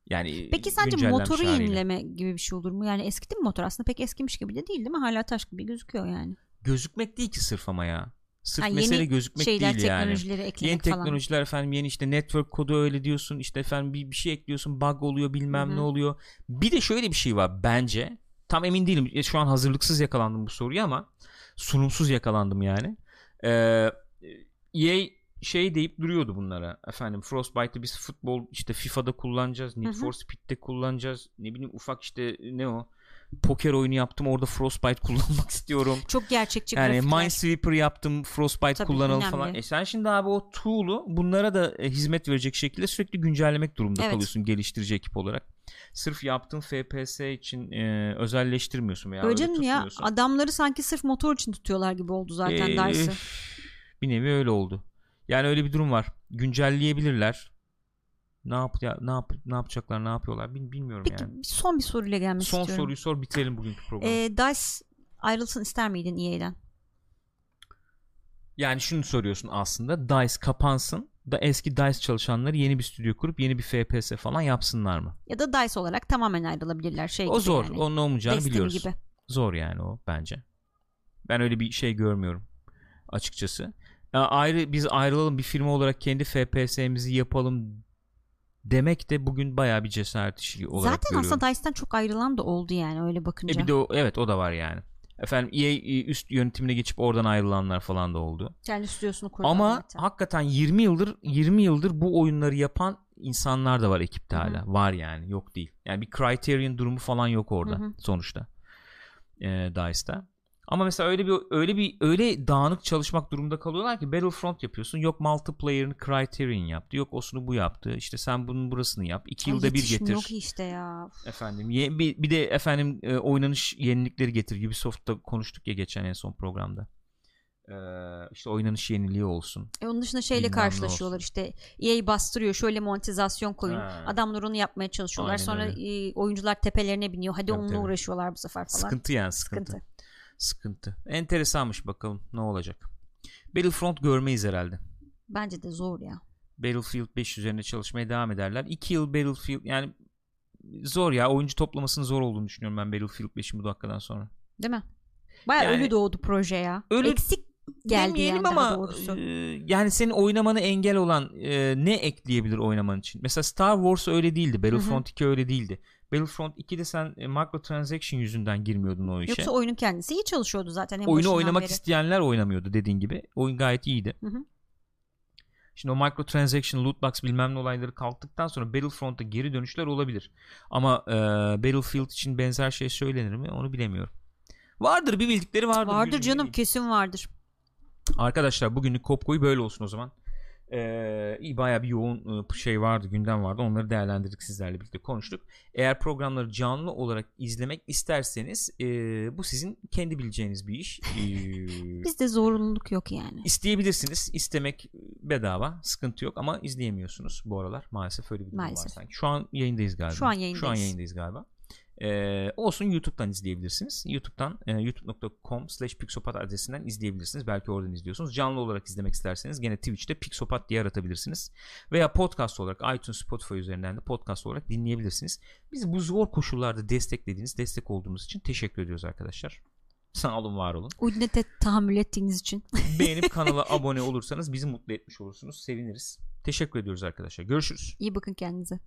Yani Peki sence motoru haliyle. yenileme gibi bir şey olur mu? Yani eskidi mi motor? Aslında pek eskimiş gibi de değil değil mi? Hala taş gibi gözüküyor yani. gözükmek değil ki sırf ama ya. Sırf Ha, yeni mesele gözükmek Şeyler, değil yani. Yeni falan. teknolojiler efendim yeni işte network kodu öyle diyorsun işte efendim bir, bir şey ekliyorsun bug oluyor bilmem Hı hı. ne oluyor. Bir de şöyle bir şey var bence tam emin değilim E, şu an hazırlıksız yakalandım bu soruya ama sunumsuz yakalandım yani. Ee, EA şey deyip duruyordu bunlara efendim Frostbite'ı biz futbol işte FIFA'da kullanacağız Need for Speed'de kullanacağız ne bileyim ufak işte ne o poker oyunu yaptım orada Frostbite kullanmak istiyorum. Çok gerçekçi Yani grafikler. Minesweeper yaptım Frostbite Tabii, kullanalım önemli. falan. E sen şimdi abi o tool'u bunlara da e, hizmet verecek şekilde sürekli güncellemek durumunda Evet. kalıyorsun geliştirici ekip olarak. Sırf yaptığın FPS için e, özelleştirmiyorsun veya Öyle öyle canım ya adamları sanki sırf motor için tutuyorlar gibi oldu zaten Ee, Dice'ı. bir nevi öyle oldu. Yani öyle bir durum var. Güncelleyebilirler. Ne yap ya, ne yap ne yapacaklar, ne yapıyorlar bil- bilmiyorum Peki yani. son bir soruyla gelmek Son istiyorum. soruyu sor bitirelim bugünkü programı. Ee, Dice ayrılsın ister miydin EA'den? yani şunu soruyorsun aslında. DICE kapansın da eski DICE çalışanları yeni bir stüdyo kurup yeni bir FPS falan yapsınlar mı? Ya da Dice olarak tamamen ayrılabilirler şey O zor. yani. Onun olmayacağını Destiny biliyoruz. gibi. Zor yani o bence. Ben öyle bir şey görmüyorum açıkçası. Ya ayrı biz ayrılalım bir firma olarak kendi FPS'mizi yapalım demek de bugün bayağı bir cesaret işi olarak Zaten görüyorum. aslında Dice'den çok ayrılan da oldu yani öyle E bakınca. bir de o, evet o da var yani. Efendim EA üst yönetimine geçip oradan ayrılanlar falan da oldu. Kendi stüdyosunu kurdu Ama zaten. hakikaten 20 yıldır 20 yıldır bu oyunları yapan insanlar da var ekipte Hı hı. hala. Var yani yok değil. Yani bir Criterion durumu falan yok orada Hı hı. sonuçta. Ee, DICE'da. Ama mesela öyle bir öyle bir öyle dağınık çalışmak durumunda kalıyorlar ki Battlefront yapıyorsun. Yok multiplayer'ını Criterion yaptı. Yok osunu bu yaptı. İşte sen bunun burasını yap. İki Ay, yılda bir getir. Yok işte ya. Efendim ye- bir, bir de efendim e, oynanış yenilikleri getir. Ubisoft'ta konuştuk ya geçen en son programda. Ee, işte oynanış yeniliği olsun. E onun dışında şeyle Bilmem karşılaşıyorlar işte EA bastırıyor şöyle monetizasyon koyun. Ha. Adamlar onu yapmaya çalışıyorlar. Aynen Sonra öyle. e, oyuncular tepelerine biniyor. Hadi Tabii, onunla tabii. uğraşıyorlar bu sefer falan. Sıkıntı yani sıkıntı. Sıkıntı. Sıkıntı. Enteresanmış bakalım ne olacak. Battlefront görmeyiz herhalde. Bence de zor ya. Battlefield 5 üzerine çalışmaya devam ederler. 2 yıl Battlefield yani zor ya oyuncu toplamasının zor olduğunu düşünüyorum ben Battlefield 5'in bu dakikadan sonra. Değil mi? Baya Yani- ölü doğdu proje ya. Ölü Eksik geldi yani ama e, yani senin oynamanı engel olan e, ne ekleyebilir oynaman için? Mesela Star Wars öyle değildi. Battlefront 2 öyle değildi. Battlefront 2'de sen e, microtransaction yüzünden girmiyordun o işe. Yoksa oyunun kendisi iyi çalışıyordu zaten en Oyunu oynamak beri. isteyenler oynamıyordu dediğin gibi. Oyun gayet iyiydi. Hı hı. Şimdi o microtransaction, loot box bilmem ne olayları kalktıktan sonra Battlefront'a geri dönüşler olabilir. Ama e, Battlefield için benzer şey söylenir mi onu bilemiyorum. Vardır bir bildikleri vardır. Vardır Bilmiyorum. canım kesin vardır. Arkadaşlar bugünlük Kopko'yu böyle olsun o zaman. Ee, iyi bayağı bir yoğun şey vardı gündem vardı onları değerlendirdik sizlerle birlikte konuştuk. Eğer programları canlı olarak izlemek isterseniz e, bu sizin kendi bileceğiniz bir iş. Ee, Bizde zorunluluk yok yani. İsteyebilirsiniz. İstemek sıkıntı sıkıntı yok ama izleyemiyorsunuz bu aralar. Maalesef öyle bir durum Maalesef. var sanki. Şu an yayındayız galiba. Şu an yayındayız. Şu an yayındayız galiba. Ee, olsun YouTube'dan izleyebilirsiniz. YouTube'dan e, youtube.com slash pixopat adresinden izleyebilirsiniz. Belki oradan izliyorsunuz. Canlı olarak izlemek isterseniz gene Twitch'te pixopat diye aratabilirsiniz. Veya podcast olarak iTunes, Spotify üzerinden de podcast olarak dinleyebilirsiniz. Bizi bu zor koşullarda desteklediğiniz, destek olduğunuz için teşekkür ediyoruz arkadaşlar. Sağ olun, var olun. Uydinete tahammül ettiğiniz için. Beğenip kanala abone olursanız bizi mutlu etmiş olursunuz. Seviniriz. Teşekkür ediyoruz arkadaşlar. Görüşürüz. İyi bakın kendinize.